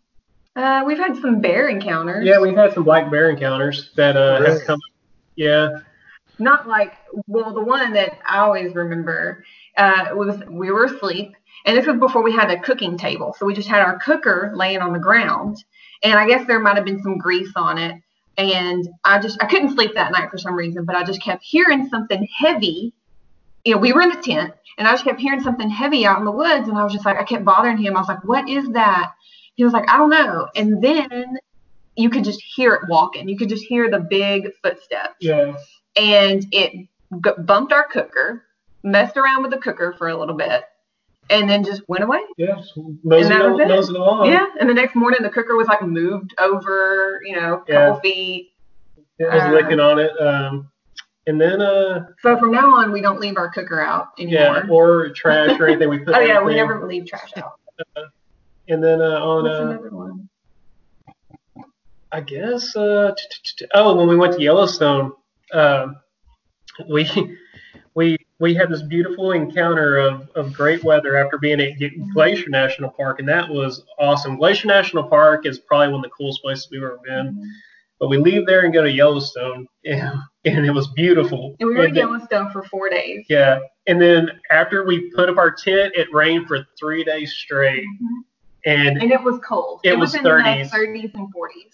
Uh, we've had some bear encounters. Yeah, we've had some black bear encounters that uh, Really? have come. Yeah. not like well the one that i always remember uh was we were asleep and this was before we had a cooking table so we just had our cooker laying on the ground and i guess there might have been some grease on it and i just i couldn't sleep that night for some reason but i just kept hearing something heavy you know we were in the tent and i just kept hearing something heavy out in the woods and i was just like i kept bothering him i was like what is that he was like i don't know and then you could just hear it walking you could just hear the big footsteps Yeah. and it g- bumped our cooker, messed around with the cooker for a little bit, and then just went away. Yeah. Just nosing, that was it. yeah, and the next morning the cooker was like moved over, you know, a couple Yeah. feet. It was Uh, licking on it. Um, and then, uh, So from now on, we don't leave our cooker out anymore. yeah, or trash or anything we put. oh yeah, we never leave trash out. And then uh, on, What's uh, another one? I guess, uh, t- t- t- oh, when we went to Yellowstone, um, we we we had this beautiful encounter of, of great weather after being at Glacier National Park, and that was awesome. Glacier National Park is probably one of the coolest places we've ever been. But we leave there and go to Yellowstone, and, and it was beautiful. And we were in And then- Yellowstone for four days. Yeah, and then after we put up our tent, it rained for three days straight, Mhm. and And it was cold. It was in 30s. the 30s and 40s,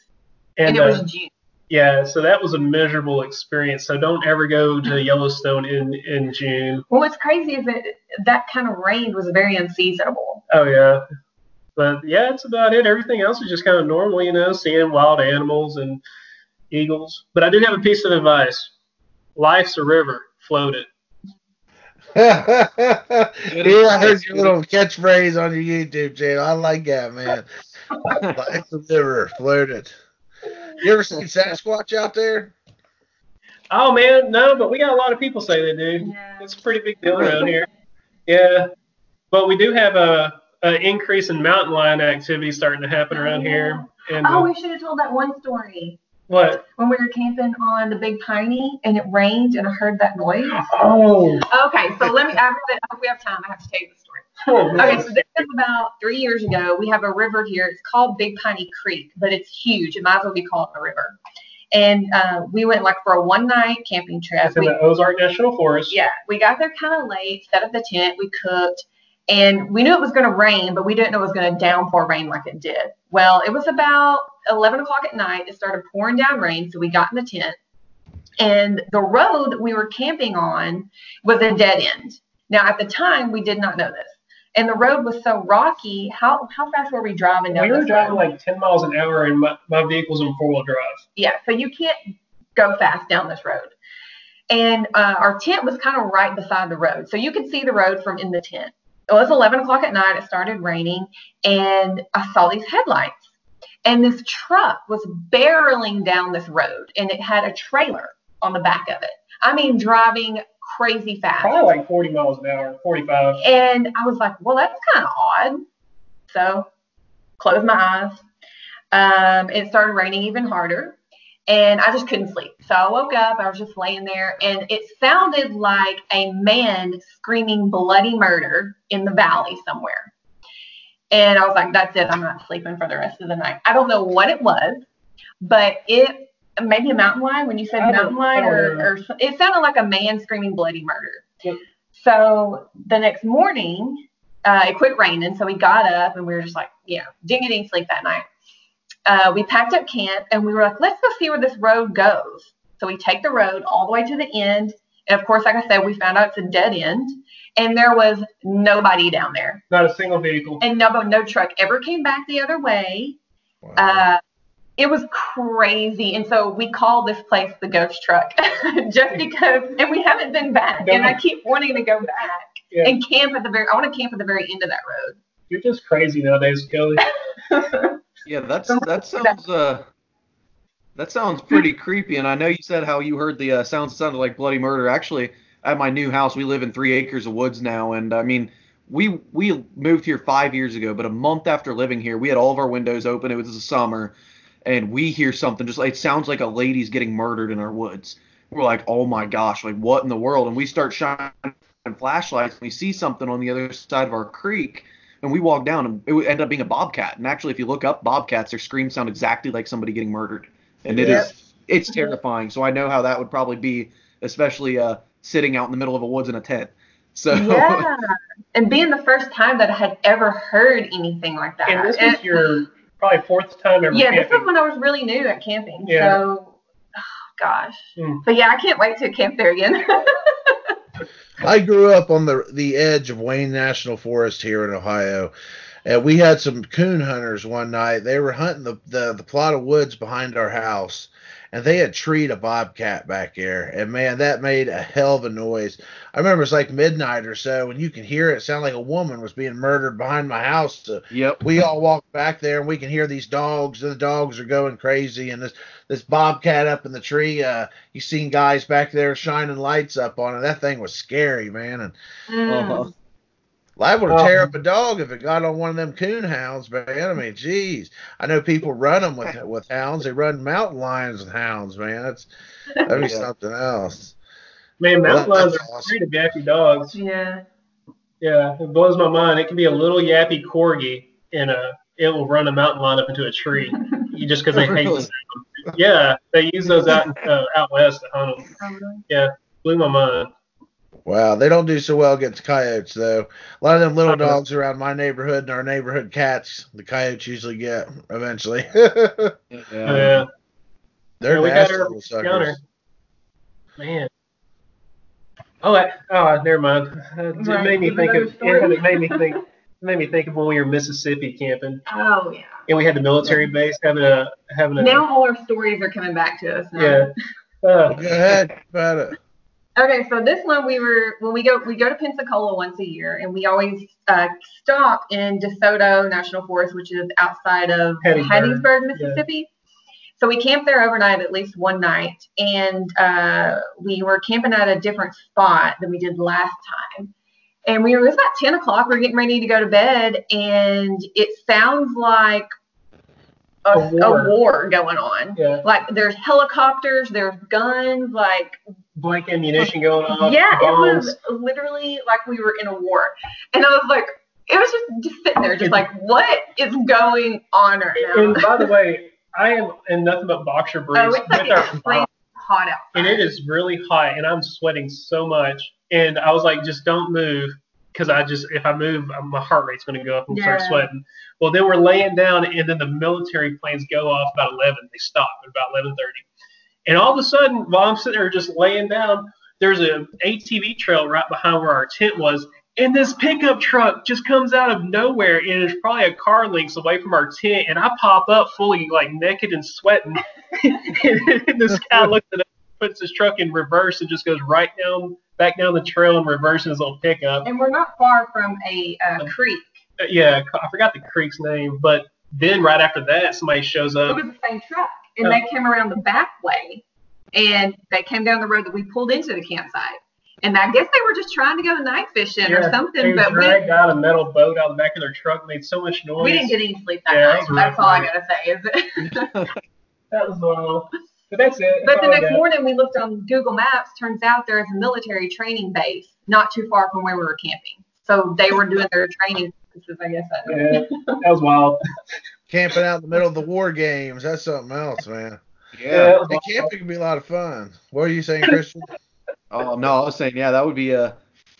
and, and, it uh, was June. yeah, so that was a miserable experience. So don't ever go to Yellowstone in in June. Well, what's crazy is that that kind of rain was very unseasonable. Oh yeah, but yeah, that's about it. Everything else is just kind of normal, you know, seeing wild animals and eagles. But I do have a piece of advice: life's a river, float it. yeah, I heard your little catchphrase on your YouTube channel. I like that, man. Life's a river, floated. You ever seen Sasquatch out there? Oh man, no, but we got a lot of people say they do. Yeah. It's a pretty big deal around here. Yeah, but we do have a, a increase in mountain lion activity starting to happen around here. And Oh, we should have told that one story what? when we were camping on the Big Piney and it rained and I heard that noise. Oh, Okay, so let me. I hope that- I hope we have time. I have to tell you the story. oh. Okay, so this is about three years ago. We have a river here. It's called Big Piney Creek, but it's huge. It might as well be called a river. And uh, we went like for a one night camping trip. It's in We- the Ozark National Forest. yeah, we got there kind of late, set up the tent, we cooked, and we knew it was going to rain, but we didn't know it was going to downpour rain like it did. Well, it was about 11 o'clock at night. It started pouring down rain, so we got in the tent, and the road we were camping on was a dead end. Now, at the time, we did not know this. And the road was so rocky. How how fast were we driving down this road? We were driving road? like 10 miles an hour, and my, my vehicle's in four wheel drive. yeah, so you can't go fast down this road. And uh, our tent was kind of right beside the road, so you could see the road from in the tent. It was 11 o'clock at night. It started raining, and I saw these headlights. And this truck was barreling down this road, and it had a trailer on the back of it. I mean, driving crazy fast. Probably like 40 miles an hour, 45. And I was like, well, that's kind of odd. So closed my eyes. Um, it started raining even harder. And I just couldn't sleep. So I woke up. I was just laying there. And it sounded like a man screaming bloody murder in the valley somewhere. And I was like, that's it. I'm not sleeping for the rest of the night. I don't know what it was, but it maybe a mountain lion when you said mountain lion or, or it sounded like a man screaming bloody murder. Yep. So the next morning, uh, it quit raining. So we got up and we were just like, know, didn't get any sleep that night. Uh, we packed up camp and we were like, let's go see where this road goes. So we take the road all the way to the end. And of course, like I said, we found out it's a dead end and there was nobody down there. Not a single vehicle. And no, no truck ever came back the other way. Wow. Uh, it was crazy. And so we call this place the ghost truck just because, and we haven't been back. And I keep wanting to go back Yeah. and camp at the very, I want to camp at the very end of that road. You're just crazy nowadays, Kellie. Yeah, that's that sounds uh that sounds pretty creepy. And I know you said how you heard the uh, sounds sounded like bloody murder. Actually, at my new house, we live in three acres of woods now, and I mean, we we moved here five years ago, but a month after living here, we had all of our windows open. It was the summer, and we hear something just like it sounds like a lady's getting murdered in our woods. We're like, oh my gosh, like what in the world? And we start shining flashlights, and we see something on the other side of our creek. And we walked down, and it would end up being a bobcat. And actually, if you look up bobcats, their screams sound exactly like somebody getting murdered, and it is Yep. it's terrifying. So I know how that would probably be, especially uh, sitting out in the middle of a woods in a tent. So Yeah. And being the first time that I had ever heard anything like that. And this And- was your probably fourth time ever yeah, this camping. was when I was really new at camping. Yeah. So, oh, gosh. Hmm. But yeah, I can't wait to camp there again. I grew up on the the edge of Wayne National Forest here in Ohio. And we had some coon hunters one night. They were hunting the, the, the plot of woods behind our house, and they had treed a bobcat back there. And man, that made a hell of a noise. I remember it's like midnight or so, and you can hear it sound like a woman was being murdered behind my house. So yep. we all walked back there, and we can hear these dogs. And the dogs are going crazy, and this this bobcat up in the tree. Uh, you seen guys back there shining lights up on it. That thing was scary, man. And Mm. Uh-huh. That would Oh. tear up a dog if it got on one of them coon hounds, man. I mean, geez, I know people run them with with hounds. They run mountain lions with hounds, man. That's that'd be Yeah. something else. Man, Well, mountain lions that's are awesome. pretty yappy dogs. Yeah. Yeah, it blows my mind. It can be a little yappy corgi, and uh, it will run a mountain lion up into a tree. Just because they hate the Really? sound. Yeah, they use those out in, uh, out west to hunt them. Yeah, blew my mind. Wow, they don't do so well against coyotes though. A lot of them little dogs around my neighborhood and our neighborhood cats, the coyotes usually get eventually. Yeah. Yeah, They're Yeah, we got nasty little suckers. counter. man. Oh, I, oh, never mind. Uh, It Right, made me think of. Yeah, it made me think. It made me think of when we were in Mississippi camping, Oh, yeah. and we had the military base having a having a. Now all our stories are coming back to us. Now. yeah. Uh, Go ahead, about it. Okay, so this one we were when we go we go to Pensacola once a year, and we always uh, stop in DeSoto National Forest, which is outside of Hattiesburg, Hattiesburg, Mississippi. So we camped there overnight at least one night, and uh, we were camping at a different spot than we did last time. And we were it was about ten o'clock. We are getting ready to go to bed, and it sounds like a, A war. a war going on. yeah. Like there's helicopters, there's guns, like Blank ammunition going off. yeah, it was literally like we were in a war. And I was like, it was just, sitting there, just like, what is going on right now? And by the way, I am in nothing but boxer oh, briefs oh, like with our hot outside. and it is really hot, and I'm sweating so much. And I was like, just don't move, because I just if I move, my heart rate's going to go up and start sweating. Well, then we're laying down, and then the military planes go off about 11. They stop at about 11:30, and all of a sudden, while I'm sitting there just laying down, there's a ATV trail right behind where our tent was. And this pickup truck just comes out of nowhere, and it's probably a car lengths away from our tent. And I pop up fully like naked and sweating. and this guy looks at us, puts his truck in reverse, and just goes right down, back down the trail and reverses his little pickup. And we're not far from a uh, creek. Uh, Yeah, I forgot the creek's name, but then right after that, somebody shows up. It was the same truck. And they came around the back way and they came down the road that we pulled into the campsite. And I guess they were just trying to go night fishing or Yeah, something, They but we, dragged out a metal boat out the back of their truck, made so much noise. we didn't get any sleep that Yeah, night. that That's rough all I gotta say. Is it? that was wild. But that's it. But the next morning, we looked on Google Maps. Turns out there is a military training base not too far from where we were camping. So they were doing their training purposes, I guess. I. Yeah, that was wild. Camping out in the middle of the war games. That's something else, man. Yeah, Yeah. that was Hey, wild. camping can be a lot of fun. What are you saying, Christian? Oh no, I was saying yeah, that would be a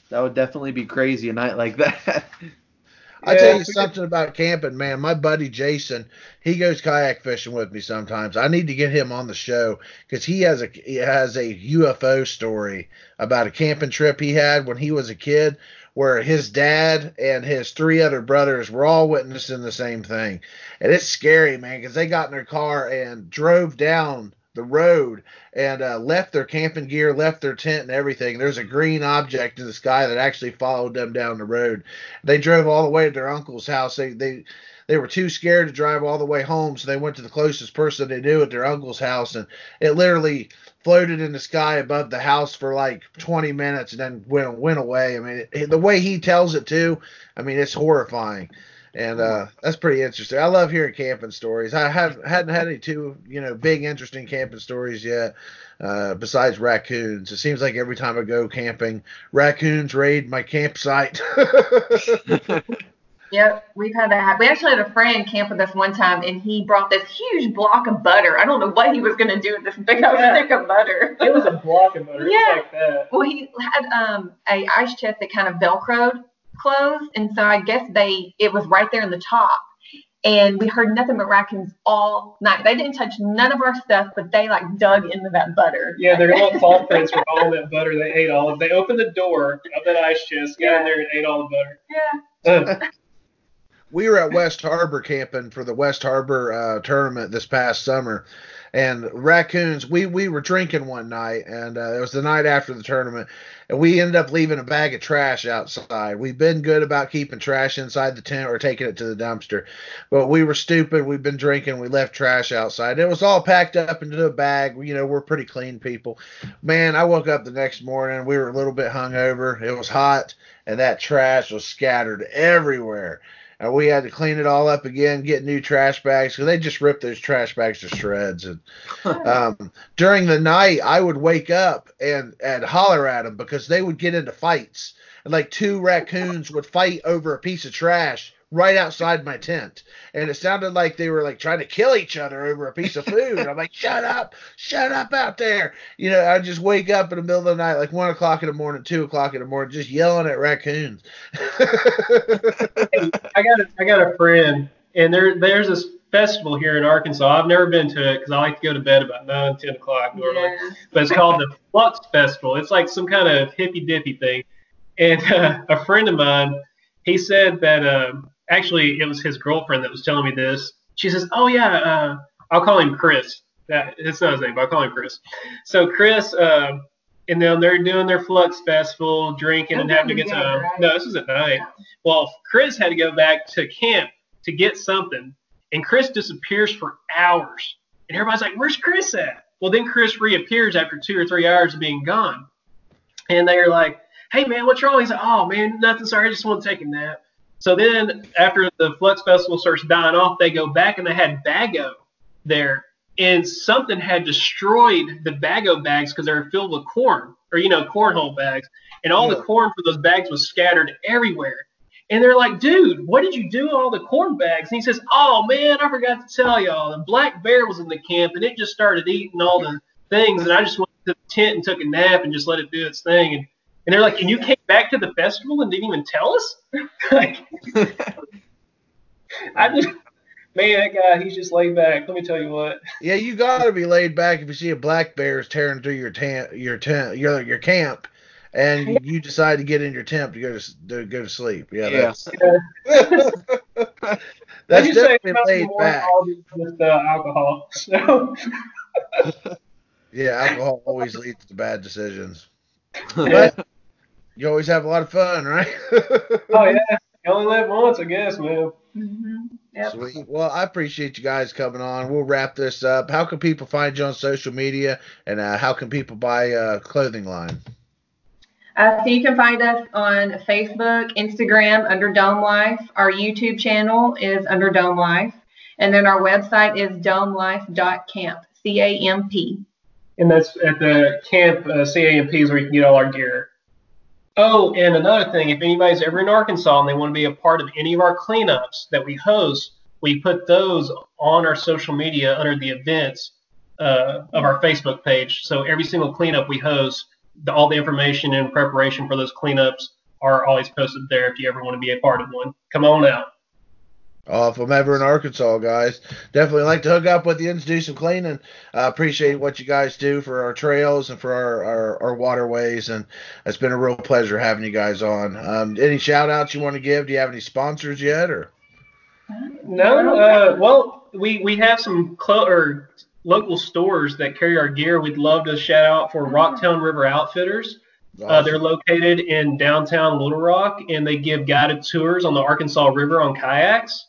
that would definitely be crazy a night like that. I Yeah, tell you we could- something about camping, man. My buddy Jason, he goes kayak fishing with me sometimes. I need to get him on the show because he has a he has a UFO story about a camping trip he had when he was a kid, where his dad and his three other brothers were all witnessing the same thing, and it's scary, man, because they got in their car and drove down the road and uh, left their camping gear, left their tent and everything. There's a green object in the sky that actually followed them down the road. They drove all the way to their uncle's house. They they they were too scared to drive all the way home, so they went to the closest person they knew at their uncle's house, and it literally floated in the sky above the house for like 20 minutes and then went went away. I mean, it, the way he tells it too, I mean, it's horrifying. And uh, that's pretty interesting. I love hearing camping stories. I have hadn't had any too, you know, big interesting camping stories yet. Uh, besides raccoons, it seems like every time I go camping, raccoons raid my campsite. Yep, we've had that. We actually had a friend camp with us one time, and he brought this huge block of butter. I don't know what he was going to do with this big Yeah. stick of butter. It was a block of butter. Yeah. Like that. Well, he had um a ice chest that kind of velcroed closed, and so I guess they it was right there in the top. And we heard nothing but raccoons all night. They didn't touch none of our stuff, but they like dug into that butter. Yeah, their little paw prints were all that butter. They ate all of. It. They opened the door of that ice chest, got Yeah. in there, and ate all the butter. Yeah. We were at West Harbor camping for the West Harbor uh, tournament this past summer, and raccoons. We we were drinking one night, and uh, it was the night after the tournament, and we ended up leaving a bag of trash outside. We've been good about keeping trash inside the tent or taking it to the dumpster, but we were stupid. We've been drinking. We left trash outside. It was all packed up into a bag. You know, we're pretty clean people. Man, I woke up the next morning. We were a little bit hungover. It was hot, and that trash was scattered everywhere and we had to clean it all up again, get new trash bags because they just ripped those trash bags to shreds. And um, during the night, I would wake up and and holler at them because they would get into fights, and like two raccoons would fight over a piece of trash right outside my tent, and it sounded like they were like trying to kill each other over a piece of food. I'm like, shut up, shut up out there. You know, I just wake up in the middle of the night, like one o'clock in the morning, two o'clock in the morning, just yelling at raccoons. I got a, I got a friend, and there there's this festival here in Arkansas. I've never been to it because I like to go to bed about nine, ten o'clock normally. Yeah. But it's called the Flux Festival. It's like some kind of hippy dippy thing. And uh, a friend of mine, he said that um, actually it was his girlfriend that was telling me this. She says, "Oh yeah, uh, I'll call him Chris. That it's not his name, but I'll call him Chris." So Chris. Uh, and then they're doing their Flux Festival, drinking and having a good time. right? No, this was at night. Well, Chris had to go back to camp to get something, and Chris disappears for hours. And everybody's like, "Where's Chris at?" Well, then Chris reappears after two or three hours of being gone, and they're like, "Hey, man, what's wrong?" He's like, "Oh, man, nothing. Sorry, I just want to take a nap." So then, after the Flux Festival starts dying off, they go back and they had Baggo there, and something had destroyed the Baggo bags because they were filled with corn, or you know, cornhole bags, and all the corn for those bags was scattered everywhere. And they're like, dude, what did you do with all the corn bags? And he says, oh man, I forgot to tell y'all. The black bear was in the camp and it just started eating all the things. And I just went to the tent and took a nap and just let it do its thing. And, and they're like, and you came back to the festival and didn't even tell us? like, I just, man, that guy, he's just laid back. Let me tell you what. Yeah, you gotta be laid back if you see a black bear is tearing through your tent, your tent, your your camp, and you, you decide to get in your tent to go to to go to sleep. Yeah, Yeah. that's that's you definitely it's laid back. with uh, alcohol? So, Yeah, alcohol always leads to bad decisions. But you always have a lot of fun, right? oh yeah, you only live once, I guess, man. hmm Yep. Sweet. Well, I appreciate you guys coming on. We'll wrap this up. How can people find you on social media, and uh, how can people buy uh, clothing line? Uh, so you can find us on Facebook, Instagram under Dome Life. Our YouTube channel is under Dome Life. And then our website is domelife.camp, C A M P. And that's at the camp uh, is where you can get all our gear. Oh, and another thing, if anybody's ever in Arkansas and they want to be a part of any of our cleanups that we host, we put those on our social media under the events uh, of our Facebook page. So every single cleanup we host, the, all the information and preparation for those cleanups are always posted there if you ever want to be a part of one. Come on out. Oh, if I'm ever in Arkansas, guys, definitely like to hook up with you and do some cleaning. I appreciate what you guys do for our trails and for our, our, our waterways, and it's been a real pleasure having you guys on. Um, any shout outs you want to give? Do you have any sponsors yet, or? No, uh, well, we we have some clo- or local stores that carry our gear. We'd love to shout out for Rocktown River Outfitters. Uh, they're located in downtown Little Rock, and they give guided tours on the Arkansas River on kayaks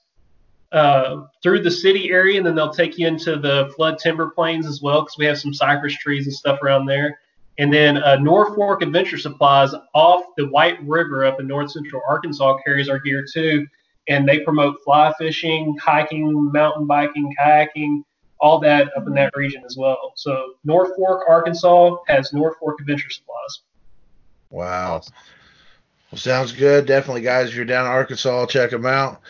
uh, through the city area, and then they'll take you into the flood timber plains as well, because we have some cypress trees and stuff around there. And then uh, Norfork Adventure Supplies off the White River up in north central Arkansas carries our gear too, and they promote fly fishing, hiking, mountain biking, kayaking, all that up in that region as well. So Norfork, Arkansas has Norfork Adventure Supplies. Wow. Well, sounds good. Definitely, guys. If you're down in Arkansas, check them out.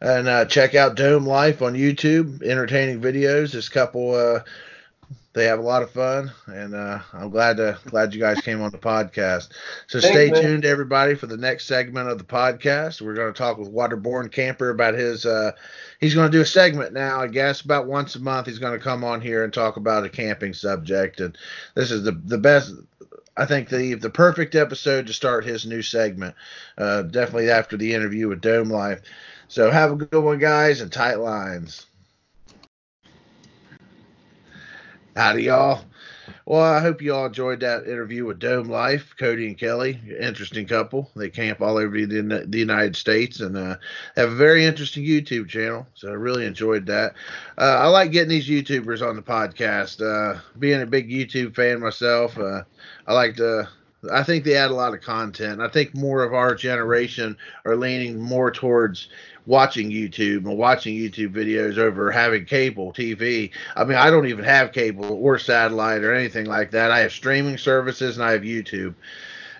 And uh, check out Dome Life on YouTube. Entertaining videos. This couple, uh, they have a lot of fun, and uh, I'm glad to glad you guys came on the podcast. So Thanks, stay man. tuned, everybody, for the next segment of the podcast. We're going to talk with Waterborne Camper about his. Uh, he's going to do a segment now, I guess, about once a month. He's going to come on here and talk about a camping subject, and this is the the best. I think the the perfect episode to start his new segment. Uh, definitely after the interview with Dome Life. So have a good one, guys, and tight lines. Howdy, y'all. Well, I hope you all enjoyed that interview with Dome Life, Cody and Kellie. Interesting couple. They camp all over the, the United States and uh, have a very interesting YouTube channel. So I really enjoyed that. Uh, I like getting these YouTubers on the podcast. Uh, being a big YouTube fan myself, uh, I like to. I think they add a lot of content. I think more of our generation are leaning more towards watching YouTube and watching YouTube videos over having cable TV. I mean, I don't even have cable or satellite or anything like that. I have streaming services and I have YouTube.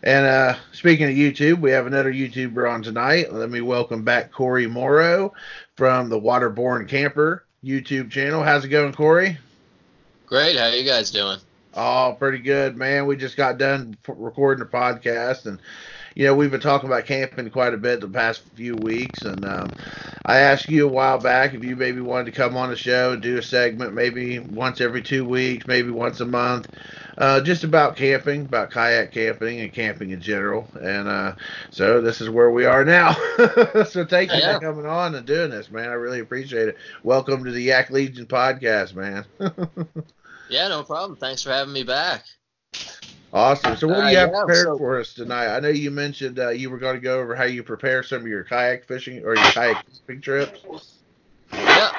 And uh, speaking of YouTube, we have another YouTuber on tonight. Let me welcome back Cory Morrow from the Waterborne Camper YouTube channel. How's it going, Cory? Great. How you guys doing? Oh, pretty good, man. We just got done recording a podcast, and you know we've been talking about camping quite a bit the past few weeks. And um, I asked you a while back if you maybe wanted to come on the show and do a segment, maybe once every two weeks, maybe once a month, uh, just about camping, about kayak camping and camping in general. And uh, so this is where we are now. so thank you Yeah. for coming on and doing this, man. I really appreciate it. Welcome to the Yak Legion podcast, man. Yeah, no problem. Thanks for having me back. Awesome. So, what do Uh, you have yeah, prepared so- for us tonight? I know you mentioned uh, you were going to go over how you prepare some of your kayak fishing or your kayak fishing trips. Yeah.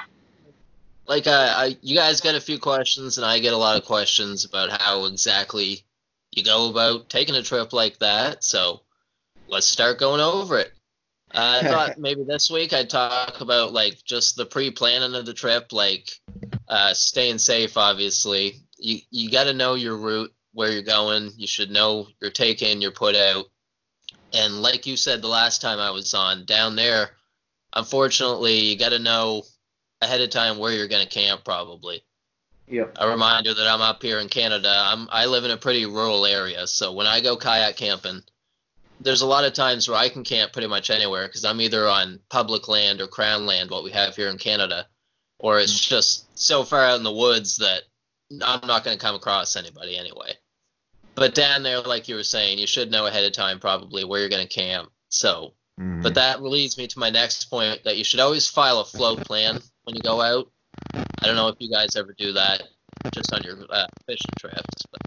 Like uh, I, you guys get a few questions, and I get a lot of questions about how exactly you go about taking a trip like that. So let's start going over it. Uh, I thought maybe this week I'd talk about like just the pre-planning of the trip, like uh, staying safe. Obviously, you you got to know your route, where you're going. You should know your take in, your put out, and like you said the last time I was on down there, unfortunately, you got to know ahead of time where you're going to camp. Probably Yep. a reminder that I'm up here in Canada. I'm I live in a pretty rural area, so when I go kayak camping, there's a lot of times where I can camp pretty much anywhere because I'm either on public land or crown land, what we have here in Canada, or it's mm-hmm. just so far out in the woods that I'm not going to come across anybody anyway. But down there, like you were saying, you should know ahead of time probably where you're going to camp. So Mm-hmm. but that leads me to my next point that you should always file a float plan when you go out. I don't know if you guys ever do that just on your uh, fishing trips, but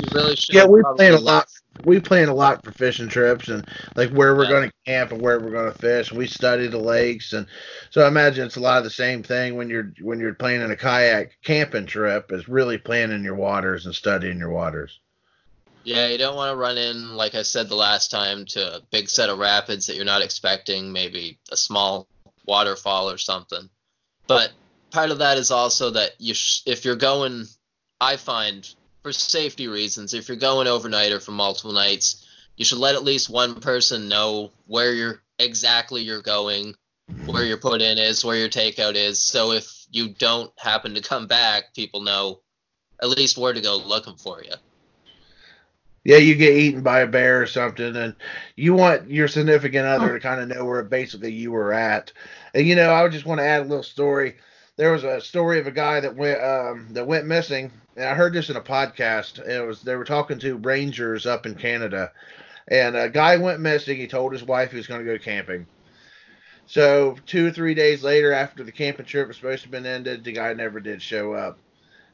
you really should. yeah, we probably plan a look- lot. We plan a lot for fishing trips and like where we're Yeah. going to camp and where we're going to fish. We study the lakes and so I imagine it's a lot of the same thing when you're when you're planning a kayak camping trip is really planning your waters and studying your waters. Yeah, you don't want to run in, like I said the last time, to a big set of rapids that you're not expecting, maybe a small waterfall or something. But part of that is also that you, sh- if you're going, I find for safety reasons, if you're going overnight or for multiple nights, you should let at least one person know where you're exactly you're going, where your put in is, where your takeout is. So if you don't happen to come back, people know at least where to go looking for you. Yeah, you get eaten by a bear or something, and you want your significant other to kind of know where basically you were at. And you know, I would just want to add a little story. There was a story of a guy that went um, that went missing, and I heard this in a podcast. It was they were talking to rangers up in Canada, and a guy went missing. He told his wife he was going to go camping. So two or three days later, after the camping trip was supposed to have been ended, the guy never did show up.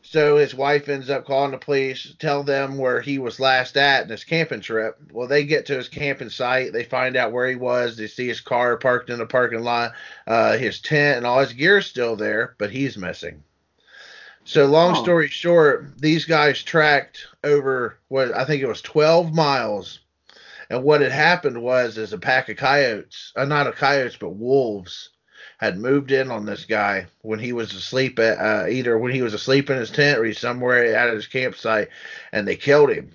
So his wife ends up calling the police, tell them where he was last at in his camping trip. Well, they get to his camping site, they find out where he was, they see his car parked in the parking lot, uh, his tent and all his gear's still there, but he's missing. So long Oh. story short, these guys tracked over what I think it was 12 miles. And what had happened was is a pack of coyotes, uh, not a coyotes, but wolves had moved in on this guy when he was asleep at uh, either when he was asleep in his tent or he's somewhere at his campsite and they killed him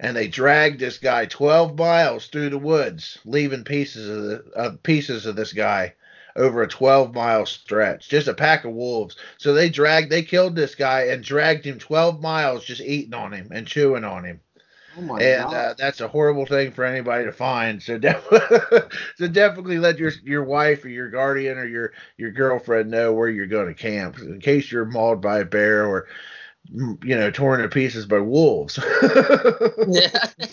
and they dragged this guy 12 miles through the woods, leaving pieces of the uh, pieces of this guy over a 12 mile stretch. Just a pack of wolves. So they dragged, they killed this guy and dragged him 12 miles, just eating on him and chewing on him. Oh my and god. uh, that's a horrible thing for anybody to find. So, def- so definitely let your your wife or your guardian or your your girlfriend know where you're going to camp in case you're mauled by a bear or mm, you know torn to pieces by wolves. yeah.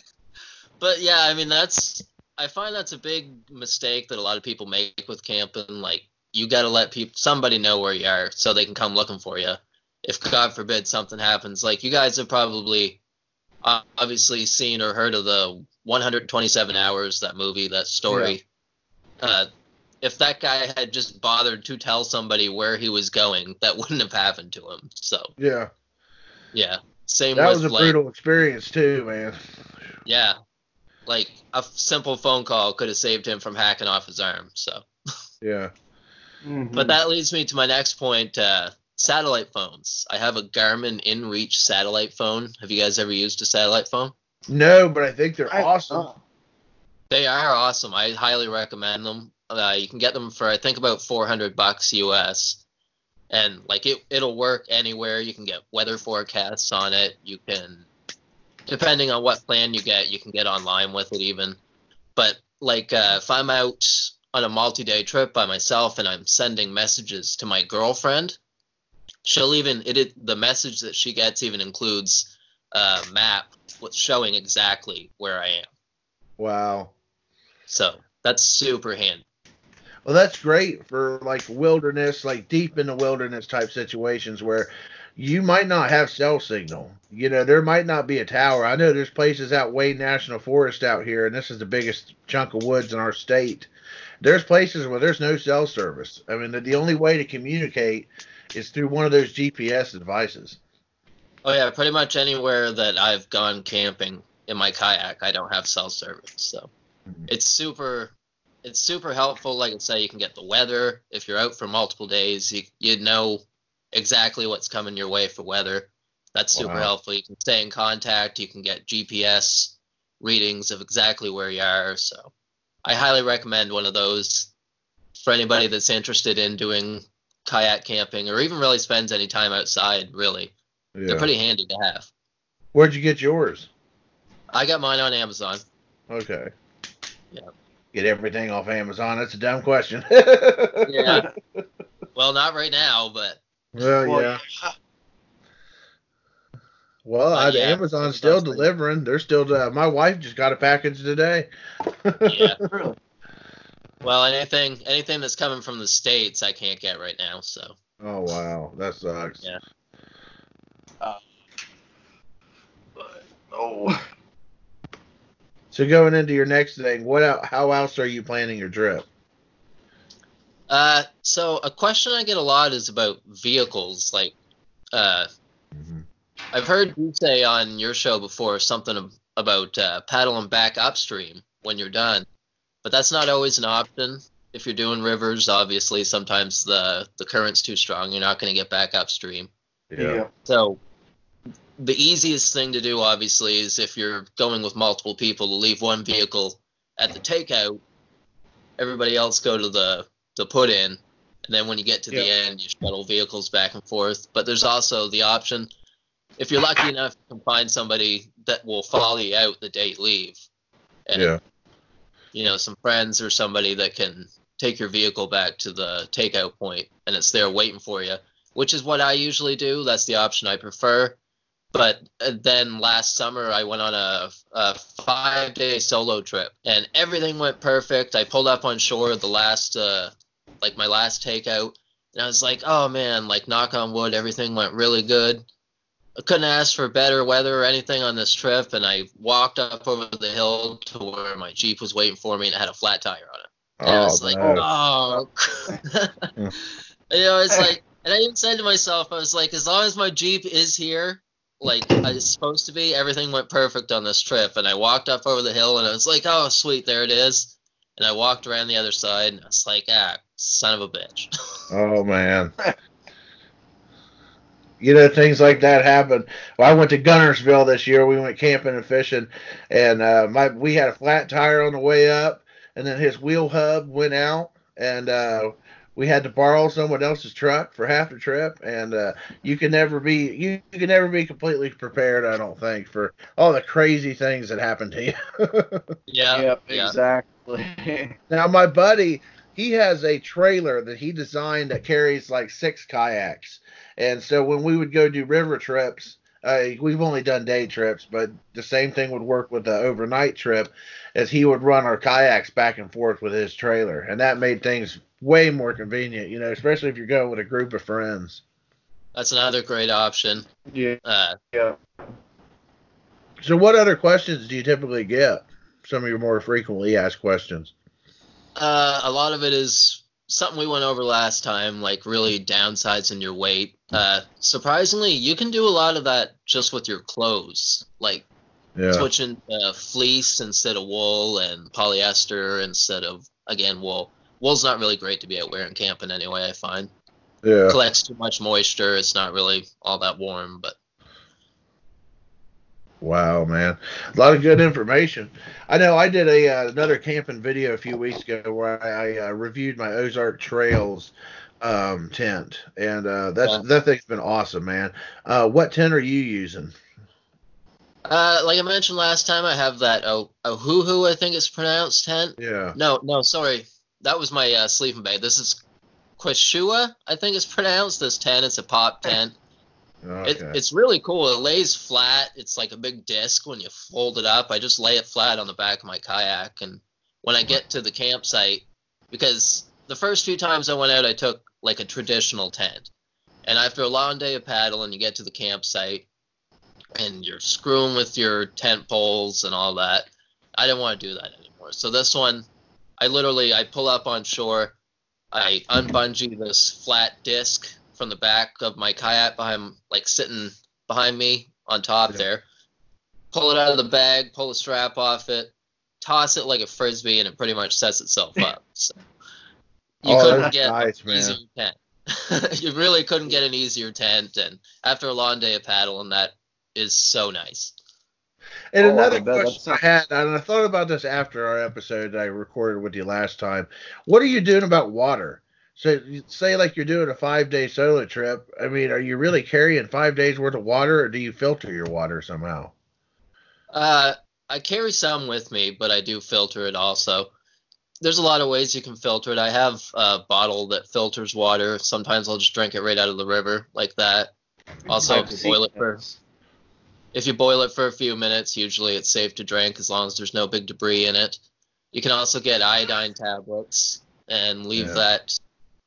But yeah, I mean that's I find that's a big mistake that a lot of people make with camping. Like you got to let people somebody know where you are so they can come looking for you. If God forbid something happens, like you guys have probably obviously seen or heard of the 127 hours that movie that story. Uh, if that guy had just bothered to tell somebody where he was going, that wouldn't have happened to him. So yeah, yeah, same that was a like brutal experience too, man. yeah, like a f- simple phone call could have saved him from hacking off his arm. So, Yeah, Mhm. but that leads me to my next point: uh, satellite phones. I have a Garmin InReach satellite phone. Have you guys ever used a satellite phone? no, but I think they're I- awesome. uh, They are awesome. I highly recommend them. Uh, you can get them for I think about 400 bucks US, and like it it'll work anywhere. You can get weather forecasts on it. You can, depending on what plan you get, you can get online with it even. But like uh, if I'm out on a multi-day trip by myself and I'm sending messages to my girlfriend, she'll even it, it the message that she gets even includes a map with showing exactly where I am. Wow. So that's super handy. Well, that's great for like wilderness, like deep in the wilderness type situations where you might not have cell signal. You know, there might not be a tower. I know there's places out Wayne National Forest out here, and this is the biggest chunk of woods in our state. There's places where there's no cell service. I mean, the, the only way to communicate is through one of those GPS devices. Oh yeah, pretty much anywhere that I've gone camping in my kayak, I don't have cell service. So Mhm. it's super it's super helpful. Like I say, you can get the weather if you're out for multiple days. You you know exactly what's coming your way for weather. That's super Wow. helpful. You can stay in contact. You can get GPS readings of exactly where you are. So I highly recommend one of those for anybody that's interested in doing kayak camping or even really spends any time outside. Really, Yeah. they're pretty handy to have. Where'd you get yours? I got mine on Amazon. Okay. Yeah. Get everything off Amazon. That's a dumb question. Yeah. well, not right now, but Well, Well, yeah. Well, But I- yeah, Amazon's still Amazon's pretty- delivering. They're still. Uh, my wife just got a package today. yeah. Really? Well, anything anything that's coming from the states, I can't get right now. So Oh wow, that sucks. Yeah. Oh. So going into your next thing, what? How else are you planning your trip? Uh, so a question I get a lot is about vehicles. Like, uh, I've heard you say on your show before something about uh, paddling back upstream when you're done, but that's not always an option. If you're doing rivers, obviously sometimes the the current's too strong. You're not going to get back upstream. Yeah. So the easiest thing to do, obviously, is if you're going with multiple people to leave one vehicle at the takeout, everybody else go to the the put in, and then when you get to the end, you shuttle vehicles back and forth. But there's also the option, if you're lucky enough, you can find somebody that will follow you out the day you leave. And, Yeah. You know, some friends or somebody that can take your vehicle back to the takeout point, and it's there waiting for you which is what I usually do. That's the option I prefer. But uh, then last summer, I went on a, a five day solo trip and everything went perfect. I pulled up on shore the last, uh, like my last takeout, and I was like, oh man, like knock on wood, everything went really good. I couldn't ask for better weather or anything on this trip, and I walked up over the hill to where my Jeep was waiting for me and it had a flat tire on it. And I was like, oh. you know, it's like, and I even said to myself, I was like, as long as my Jeep is here, like it's supposed to be, everything went perfect on this trip. And I walked up over the hill and I was like, oh, sweet, there it is. And I walked around the other side and I was like, ah, son of a bitch. Oh man. you know things like that happen. Well, I went to Guntersville this year. We went camping and fishing, and uh, my we had a flat tire on the way up, and then his wheel hub went out, and uh, we had to borrow someone else's truck for half the trip. And uh, you can never be you, you can never be completely prepared. I don't think for all the crazy things that happen to you. Yeah. Yep, yeah. exactly. now my buddy, he has a trailer that he designed that carries like six kayaks. And so when we would go do river trips, uh, we've only done day trips, but the same thing would work with the overnight trip, as he would run our kayaks back and forth with his trailer, and that made things way more convenient. You know, especially if you're going with a group of friends. That's another great option. yeah, Uh, yeah. So, what other questions do you typically get? Some of your more frequently asked questions. Uh, a lot of it is something we went over last time, like really downsides in your weight. Uh, surprisingly, you can do a lot of that just with your clothes, like Yeah. switching fleece instead of wool and polyester instead of again wool. Wool's not really great to be out wearing camping anyway. I find Yeah. collects too much moisture. It's not really all that warm, but Wow, man, a lot of good information. I know I did a uh, another camping video a few weeks ago where I, I uh, reviewed my Ozark Trails um, tent, and uh, that's Yeah. that thing's been awesome, man. Uh, what tent are you using? uh, like I mentioned last time, I have that oh Ohuhu, I think it's pronounced tent. Yeah. No, no, sorry. That was my uh, sleeping bag. This is Quechua, I think it's pronounced. This tent, it's a pop tent. Okay. It, it's really cool. It lays flat. It's like a big disc when you fold it up. I just lay it flat on the back of my kayak. And when I get to the campsite, because the first few times I went out, I took like a traditional tent. And after a long day of paddling, you get to the campsite and you're screwing with your tent poles and all that. I didn't want to do that anymore. So this one, I literally I pull up on shore, I unbungee this flat disc from the back of my kayak behind like sitting behind me on top Yeah. there. Pull it out of the bag, pull the strap off it, toss it like a frisbee, and it pretty much sets itself up. So you Oh, couldn't get nice, an easier tent. you really couldn't get an easier tent, and after a long day of paddling, that is so nice. And Oh, another bet question I had, and I thought about this after our episode that I recorded with you last time. What are you doing about water? So, say like you're doing a five day solo trip. I mean, are you really carrying five days worth of water, or do you filter your water somehow? Uh, I carry some with me, but I do filter it also. There's a lot of ways you can filter it. I have a bottle that filters water. Sometimes I'll just drink it right out of the river like that. Also, if you boil it for if you boil it for a few minutes, usually it's safe to drink as long as there's no big debris in it. You can also get iodine tablets and leave Yeah. that.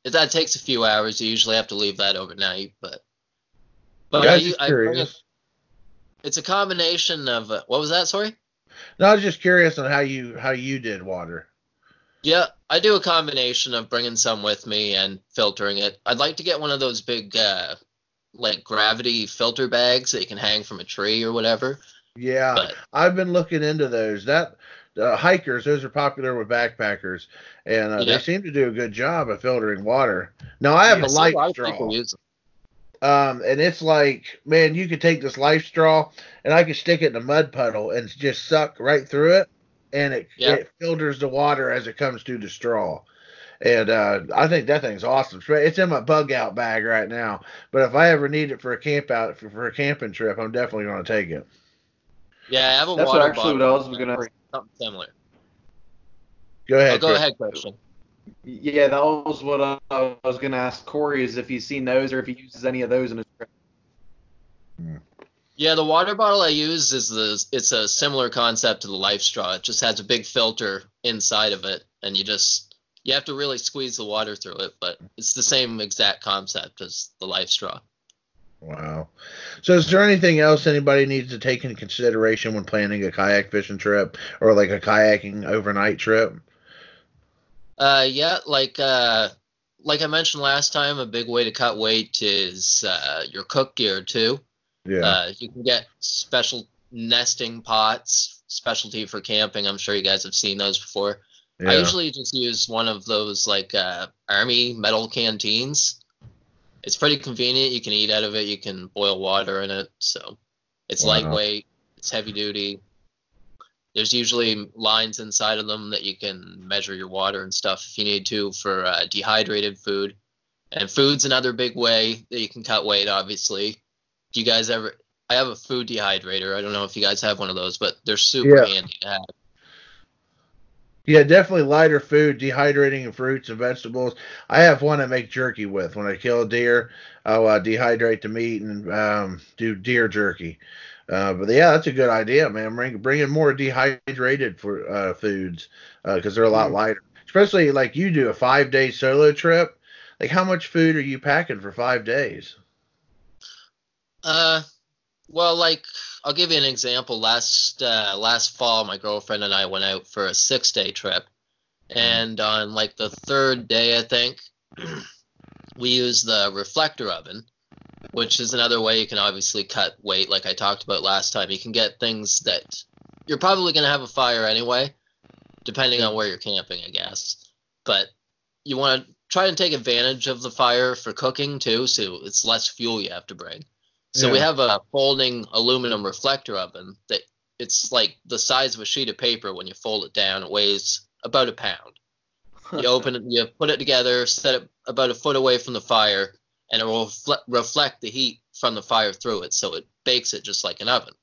That takes a few hours. You usually have to leave that overnight, but but Yeah, I I, just I bring it, it's a combination of uh, what was that? Sorry. No, I was just curious on how you how you did water. Yeah, I do a combination of bringing some with me and filtering it. I'd like to get one of those big, uh, like gravity filter bags that you can hang from a tree or whatever. Yeah, But I've been looking into those. That uh, hikers, those are popular with backpackers, and uh, Yeah. they seem to do a good job of filtering water. Now I have I a see life lot straw. people use them. Um, and it's like, man, you could take this life straw and I could stick it in a mud puddle and just suck right through it, and it Yeah. it filters the water as it comes through the straw. And uh, I think that thing's awesome. It's in my bug out bag right now. But if I ever need it for a camp out for, for a camping trip, I'm definitely going to take it. Yeah, I have a That's water what actually what I bottle. was gonna. Something similar. Go ahead. Oh, go Chris. ahead, Christian. Yeah, that was what I, I was gonna ask Cory is if he's seen those or if he uses any of those in his trip. Hmm. Yeah, the water bottle I use is the it's a similar concept to the life straw. It just has a big filter inside of it, and you just you have to really squeeze the water through it, but it's the same exact concept as the life straw. Wow. So, is there anything else anybody needs to take into consideration when planning a kayak fishing trip or like a kayaking overnight trip? Uh, yeah, like uh, like I mentioned last time, a big way to cut weight is uh, your cook gear too. Yeah. Uh, you can get special nesting pots, specialty for camping. I'm sure you guys have seen those before. yeah. I usually just use one of those like uh, army metal canteens. It's pretty convenient. You can eat out of it. You can boil water in it. So it's Wow. lightweight. It's heavy duty. There's usually lines inside of them that you can measure your water and stuff if you need to for uh, dehydrated food. And food's another big way that you can cut weight. Obviously, do you guys ever? I have a food dehydrator. I don't know if you guys have one of those, but they're super Yeah. handy to have. Yeah, definitely lighter food, dehydrating fruits and vegetables. I have one I make jerky with. When I kill a deer, I'll uh, dehydrate the meat and um, do deer jerky. Uh, but yeah, that's a good idea, man. Bring bring in more dehydrated for uh, foods because they're a lot lighter. Especially like you do a five day solo trip. Like, how much food are you packing for five days? Uh, well, like I'll give you an example. Last uh, last fall, my girlfriend and I went out for a six day trip, and on like the third day, I think we used the reflector oven, which is another way you can obviously cut weight. Like I talked about last time, you can get things that you're probably gonna have a fire anyway, depending on where you're camping, I guess. But you want to try and take advantage of the fire for cooking too, so it's less fuel you have to bring. So we have a folding aluminum reflector oven that it's like the size of a sheet of paper when you fold it down. It weighs about a pound. You open it, you put it together, set it about a foot away from the fire, and it will refle- reflect the heat from the fire through it, so it bakes it just like an oven.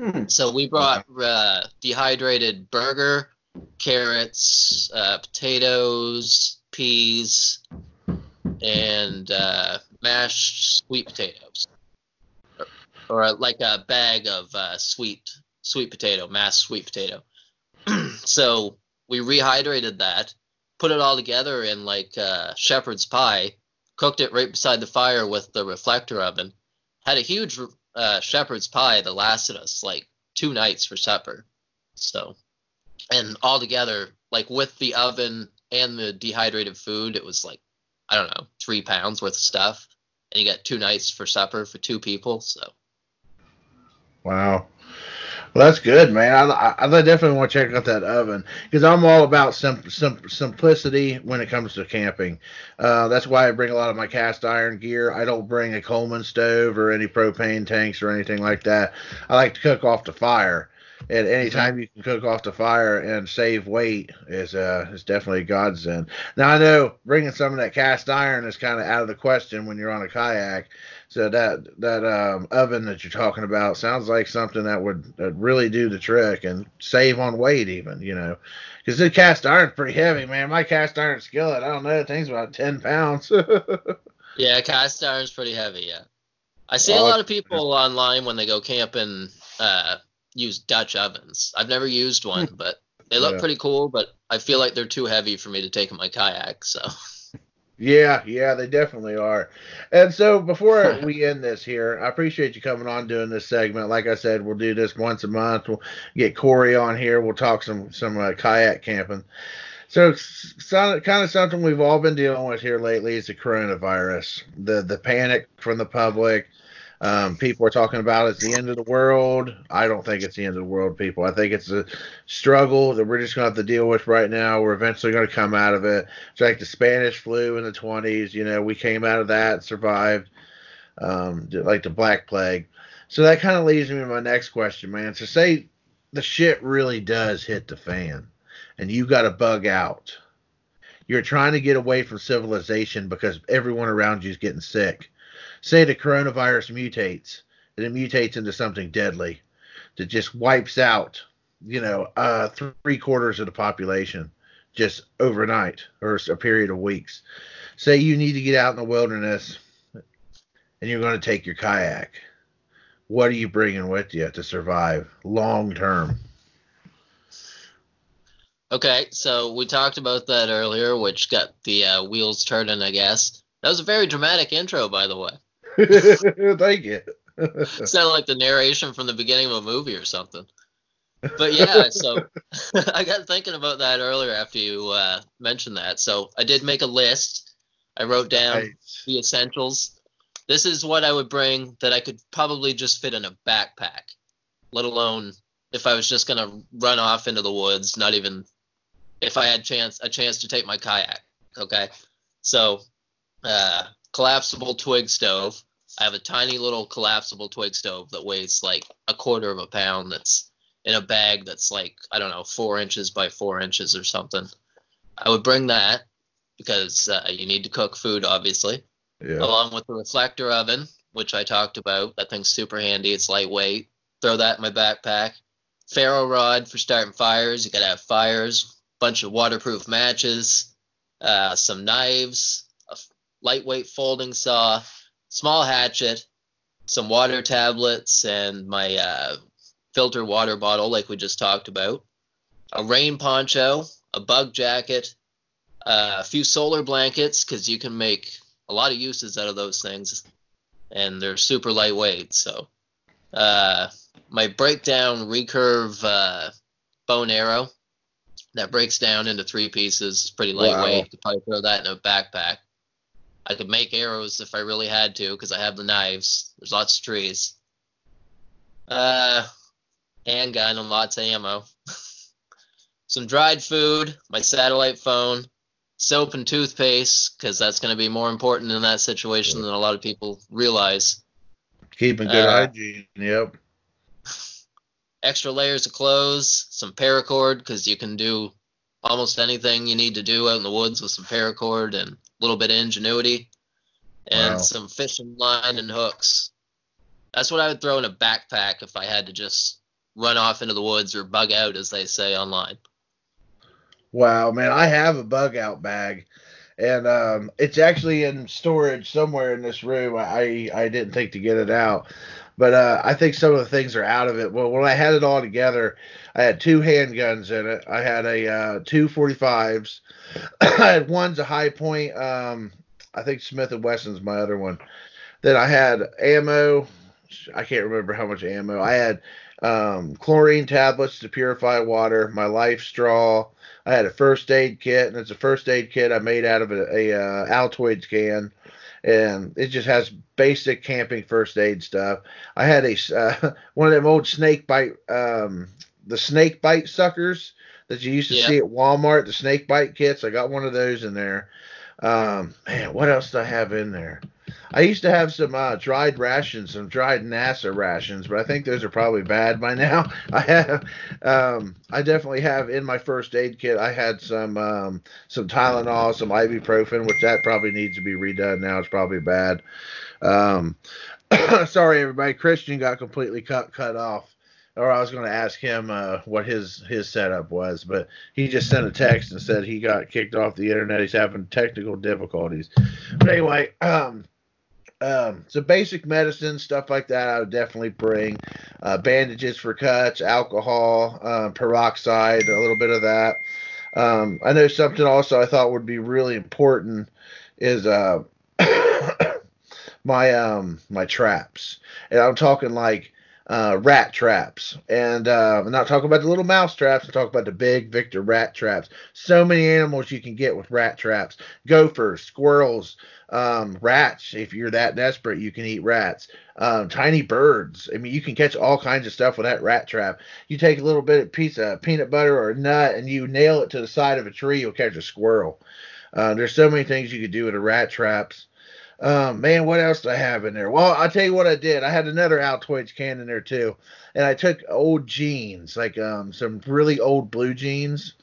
Hmm. So we brought uh, dehydrated burger, carrots, uh, potatoes, peas, and uh, mashed sweet potatoes, or, or like a bag of uh, sweet sweet potato, mashed sweet potato. so we rehydrated that, put it all together in like uh, shepherd's pie, cooked it right beside the fire with the reflector oven. Had a huge uh, shepherd's pie that lasted us like two nights for supper. So, and all together, like with the oven and the dehydrated food, it was like I don't know, three pounds worth of stuff, and you got two nights for supper for two people. So, Wow. Well, that's good, man. I, I, I definitely want to check out that oven because I'm all about sim, sim, simplicity when it comes to camping. Uh, that's why I bring a lot of my cast iron gear. I don't bring a Coleman stove or any propane tanks or anything like that. I like to cook off the fire. And anytime you can cook off the fire and save weight is uh is definitely a godsend. Now I know bringing some of that cast iron is kind of out of the question when you're on a kayak. So that that um, oven that you're talking about sounds like something that would really do the trick and save on weight even, you know, because the cast iron's pretty heavy, man. My cast iron skillet, I don't know, thing's about ten pounds. yeah, cast iron's pretty heavy. Yeah, I see a Oh, lot of people online when they go camping uh, use Dutch ovens. I've never used one, but they look Yeah. pretty cool. But I feel like they're too heavy for me to take in my kayak. So. Yeah, yeah, they definitely are. And so before we end this here, I appreciate you coming on doing this segment. Like I said, we'll do this once a month. We'll get Cory on here. We'll talk some some uh, kayak camping. So, kind of something we've all been dealing with here lately is the coronavirus. The the panic from the public. Um, people are talking about it's the end of the world. I don't think it's the end of the world, people. I think it's a struggle that we're just going to have to deal with right now. We're eventually going to come out of it. It's like the Spanish flu in the 20s. You know, we came out of that, survived, um, like the Black Plague. So that kind of leads me to my next question, man. So, say the shit really does hit the fan and you got to bug out. You're trying to get away from civilization because everyone around you is getting sick. Say the coronavirus mutates, and it mutates into something deadly that just wipes out, you know, uh, three quarters of the population just overnight or a period of weeks. Say you need to get out in the wilderness and you're going to take your kayak. What are you bringing with you to survive long term? Okay, so we talked about that earlier, which got the uh, wheels turning, I guess. That was a very dramatic intro, by the way. Thank you. Sounded like the narration from the beginning of a movie or something. But yeah, so I got thinking about that earlier after you uh, mentioned that. So I did make a list. I wrote down Nice. the essentials. This is what I would bring that I could probably just fit in a backpack, let alone if I was just gonna run off into the woods. Not even if I had chance a chance to take my kayak. Okay, so uh, collapsible twig stove. I have a tiny little collapsible twig stove that weighs like a quarter of a pound. That's in a bag that's like I don't know four inches by four inches or something. I would bring that because uh, you need to cook food, obviously, Yeah. along with the reflector oven, which I talked about. That thing's super handy. It's lightweight. Throw that in my backpack. Ferro rod for starting fires. You gotta have fires. Bunch of waterproof matches. Uh, some knives. Lightweight folding saw. Small hatchet. Some water tablets and my uh, filter water bottle, like we just talked about. A rain poncho. A bug jacket. Uh, a few solar blankets because you can make a lot of uses out of those things, and they're super lightweight. So, uh, my breakdown recurve uh, bow and arrow that breaks down into three pieces. It's pretty Wow. lightweight. You could probably throw that in a backpack. I could make arrows if I really had to because I have the knives. There's lots of trees. Uh, handgun and lots of ammo. Some dried food, my satellite phone, soap and toothpaste because that's going to be more important in that situation than a lot of people realize. Keeping good Uh, hygiene. Yep. Extra layers of clothes, some paracord because you can do almost anything you need to do out in the woods with some paracord and little bit of ingenuity, and Wow. some fishing line and hooks. That's what I would throw in a backpack if I had to just run off into the woods or bug out, as they say online. Wow, man, I have a bug out bag, and um, it's actually in storage somewhere in this room. I I didn't think to get it out, but uh, I think some of the things are out of it. Well, when I had it all together, I had two handguns in it. I had a uh, two 45s. I had one's a Hi-Point. Um, I think Smith and Wesson's my other one. Then I had ammo. I can't remember how much ammo. I had um, chlorine tablets to purify water. My life straw. I had a first aid kit, and it's a first aid kit I made out of a, a uh, Altoids can, and it just has basic camping first aid stuff. I had a uh, one of them old snake bite, um, the snake bite suckers that you used to Yeah. see at Walmart, the snake bite kits. I got one of those in there. Um, man, what else do I have in there? I used to have some uh, dried rations, some dried NASA rations, but I think those are probably bad by now. I have, um, I definitely have in my first aid kit. I had some um, some Tylenol, some ibuprofen, which that probably needs to be redone now. It's probably bad. Um, sorry, everybody. Christian got completely cut cut off. Or I was going to ask him uh, what his his setup was, but he just sent a text and said he got kicked off the internet. He's having technical difficulties. But anyway, um, um, so basic medicine stuff like that, I would definitely bring. Uh, bandages for cuts, alcohol, um, peroxide, a little bit of that. Um, I know something also I thought would be really important is uh, my um my traps, and I'm talking like uh, rat traps, and uh, I'm not talking about the little mouse traps. I'm talking about the big Victor rat traps. So many animals you can get with rat traps: gophers, squirrels, um, rats. If you're that desperate, you can eat rats. Um, tiny birds. I mean, you can catch all kinds of stuff with that rat trap. You take a little bit of piece of peanut butter or a nut, and you nail it to the side of a tree, you'll catch a squirrel. Uh, there's so many things you could do with the rat traps. Um, man, what else do I have in there? Well, I'll tell you what I did. I had another Altoids can in there too, and I took old jeans, like um, some really old blue jeans,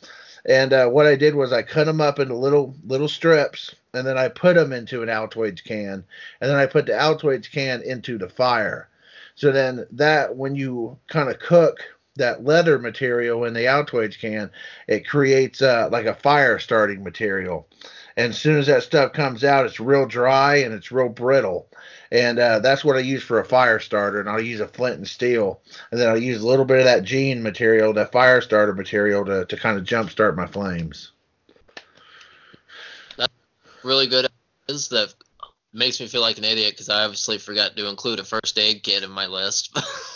and uh, what I did was I cut them up into little little strips, and then I put them into an Altoids can, and then I put the Altoids can into the fire. So then that when you kind of cook that leather material in the Altoids can, it creates uh, like a fire starting material. And as soon as that stuff comes out, it's real dry and it's real brittle. And uh, that's what I use for a fire starter. And I'll use a flint and steel. And then I'll use a little bit of that jean material, that fire starter material, to, to kind of jumpstart my flames. Really good is makes me feel like an idiot because I obviously forgot to include a first aid kit in my list.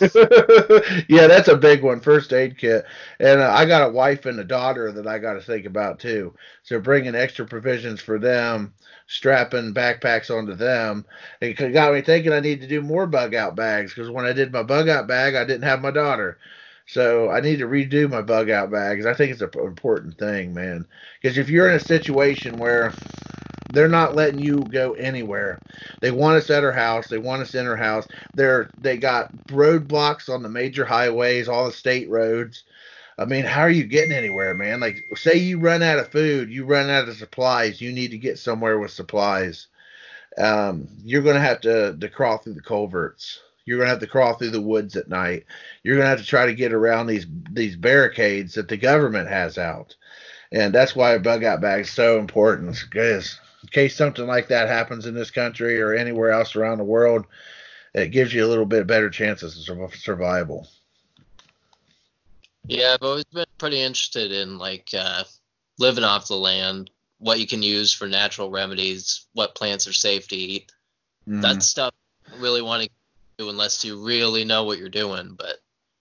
yeah, that's a big one, first aid kit. And uh, I got a wife and a daughter that I got to think about too. So bringing extra provisions for them, strapping backpacks onto them, it got me thinking I need to do more bug out bags because when I did my bug out bag, I didn't have my daughter. So I need to redo my bug out bags. I think it's an important thing, man. Because if you're in a situation where They're not letting you go anywhere. They want us at our house. They want us in our house. They're they got roadblocks on the major highways, all the state roads. I mean, how are you getting anywhere, man? Like, say you run out of food, you run out of supplies, you need to get somewhere with supplies. Um, you're to have to, to crawl through the culverts. You're to have to crawl through the woods at night. You're to have to try to get around these these barricades that the government has out, and that's why a bug out bag is so important. Because in case something like that happens in this country or anywhere else around the world, it gives you a little bit better chances of survival. Yeah, I've always been pretty interested in like uh, living off the land, what you can use for natural remedies, what plants are safe to eat. Mm. That stuff I really want to do unless you really know what you're doing, but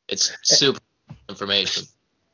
it's super information.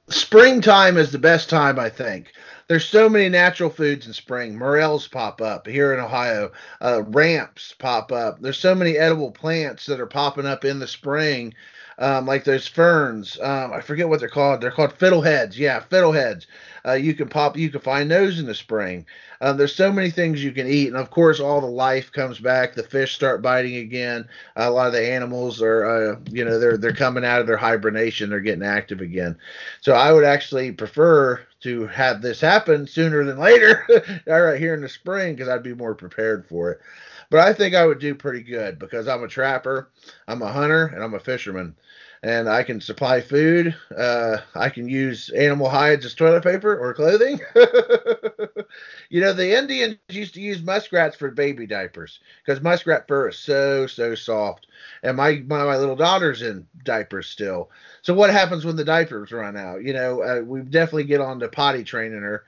Springtime is the best time, I think. There's so many natural foods in spring. Morels pop up here in Ohio. Uh, ramps pop up. There's so many edible plants that are popping up in the spring um, like there's ferns. Um, I forget what they're called. They're called fiddleheads. Yeah, fiddleheads. Uh, you can pop. You can find those in the spring. Um, there's so many things you can eat, and of course, all the life comes back. The fish start biting again. A lot of the animals are, uh, you know, they're they're coming out of their hibernation. They're getting active again. So I would actually prefer to have this happen sooner than later, right here in the spring, because I'd be more prepared for it. But I think I would do pretty good because I'm a trapper, I'm a hunter, and I'm a fisherman and I can supply food. Uh, I can use animal hides as toilet paper or clothing. you know, the Indians used to use muskrats for baby diapers because muskrat fur is so so soft. And my, my my little daughter's in diapers still. So what happens when the diapers run out? You know, uh, we definitely get on to potty training her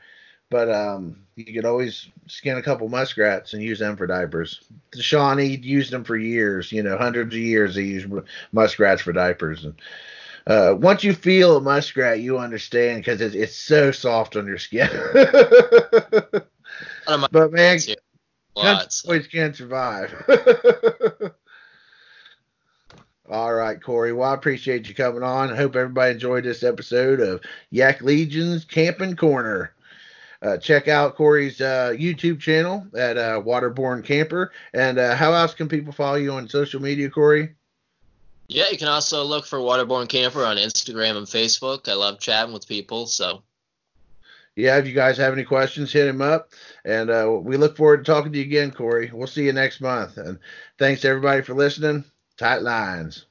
but um, you could always skin a couple muskrats and use them for diapers. The Shawnee used them for years, you know, hundreds of years. They used muskrats for diapers. And uh, once you feel a muskrat, you understand because it's, it's so soft on your skin. but man, country can't survive. All right, Cory. Well, I appreciate you coming on. I hope everybody enjoyed this episode of Yak Legion's Camping Corner. Uh, check out Cory's uh, YouTube channel at uh, Waterborne Camper. And uh, how else can people follow you on social media, Cory? Yeah, you can also look for Waterborne Camper on Instagram and Facebook. I love chatting with people, so. Yeah, if you guys have any questions, hit him up. And uh, we look forward to talking to you again, Cory. We'll see you next month. And thanks everybody for listening. Tight lines.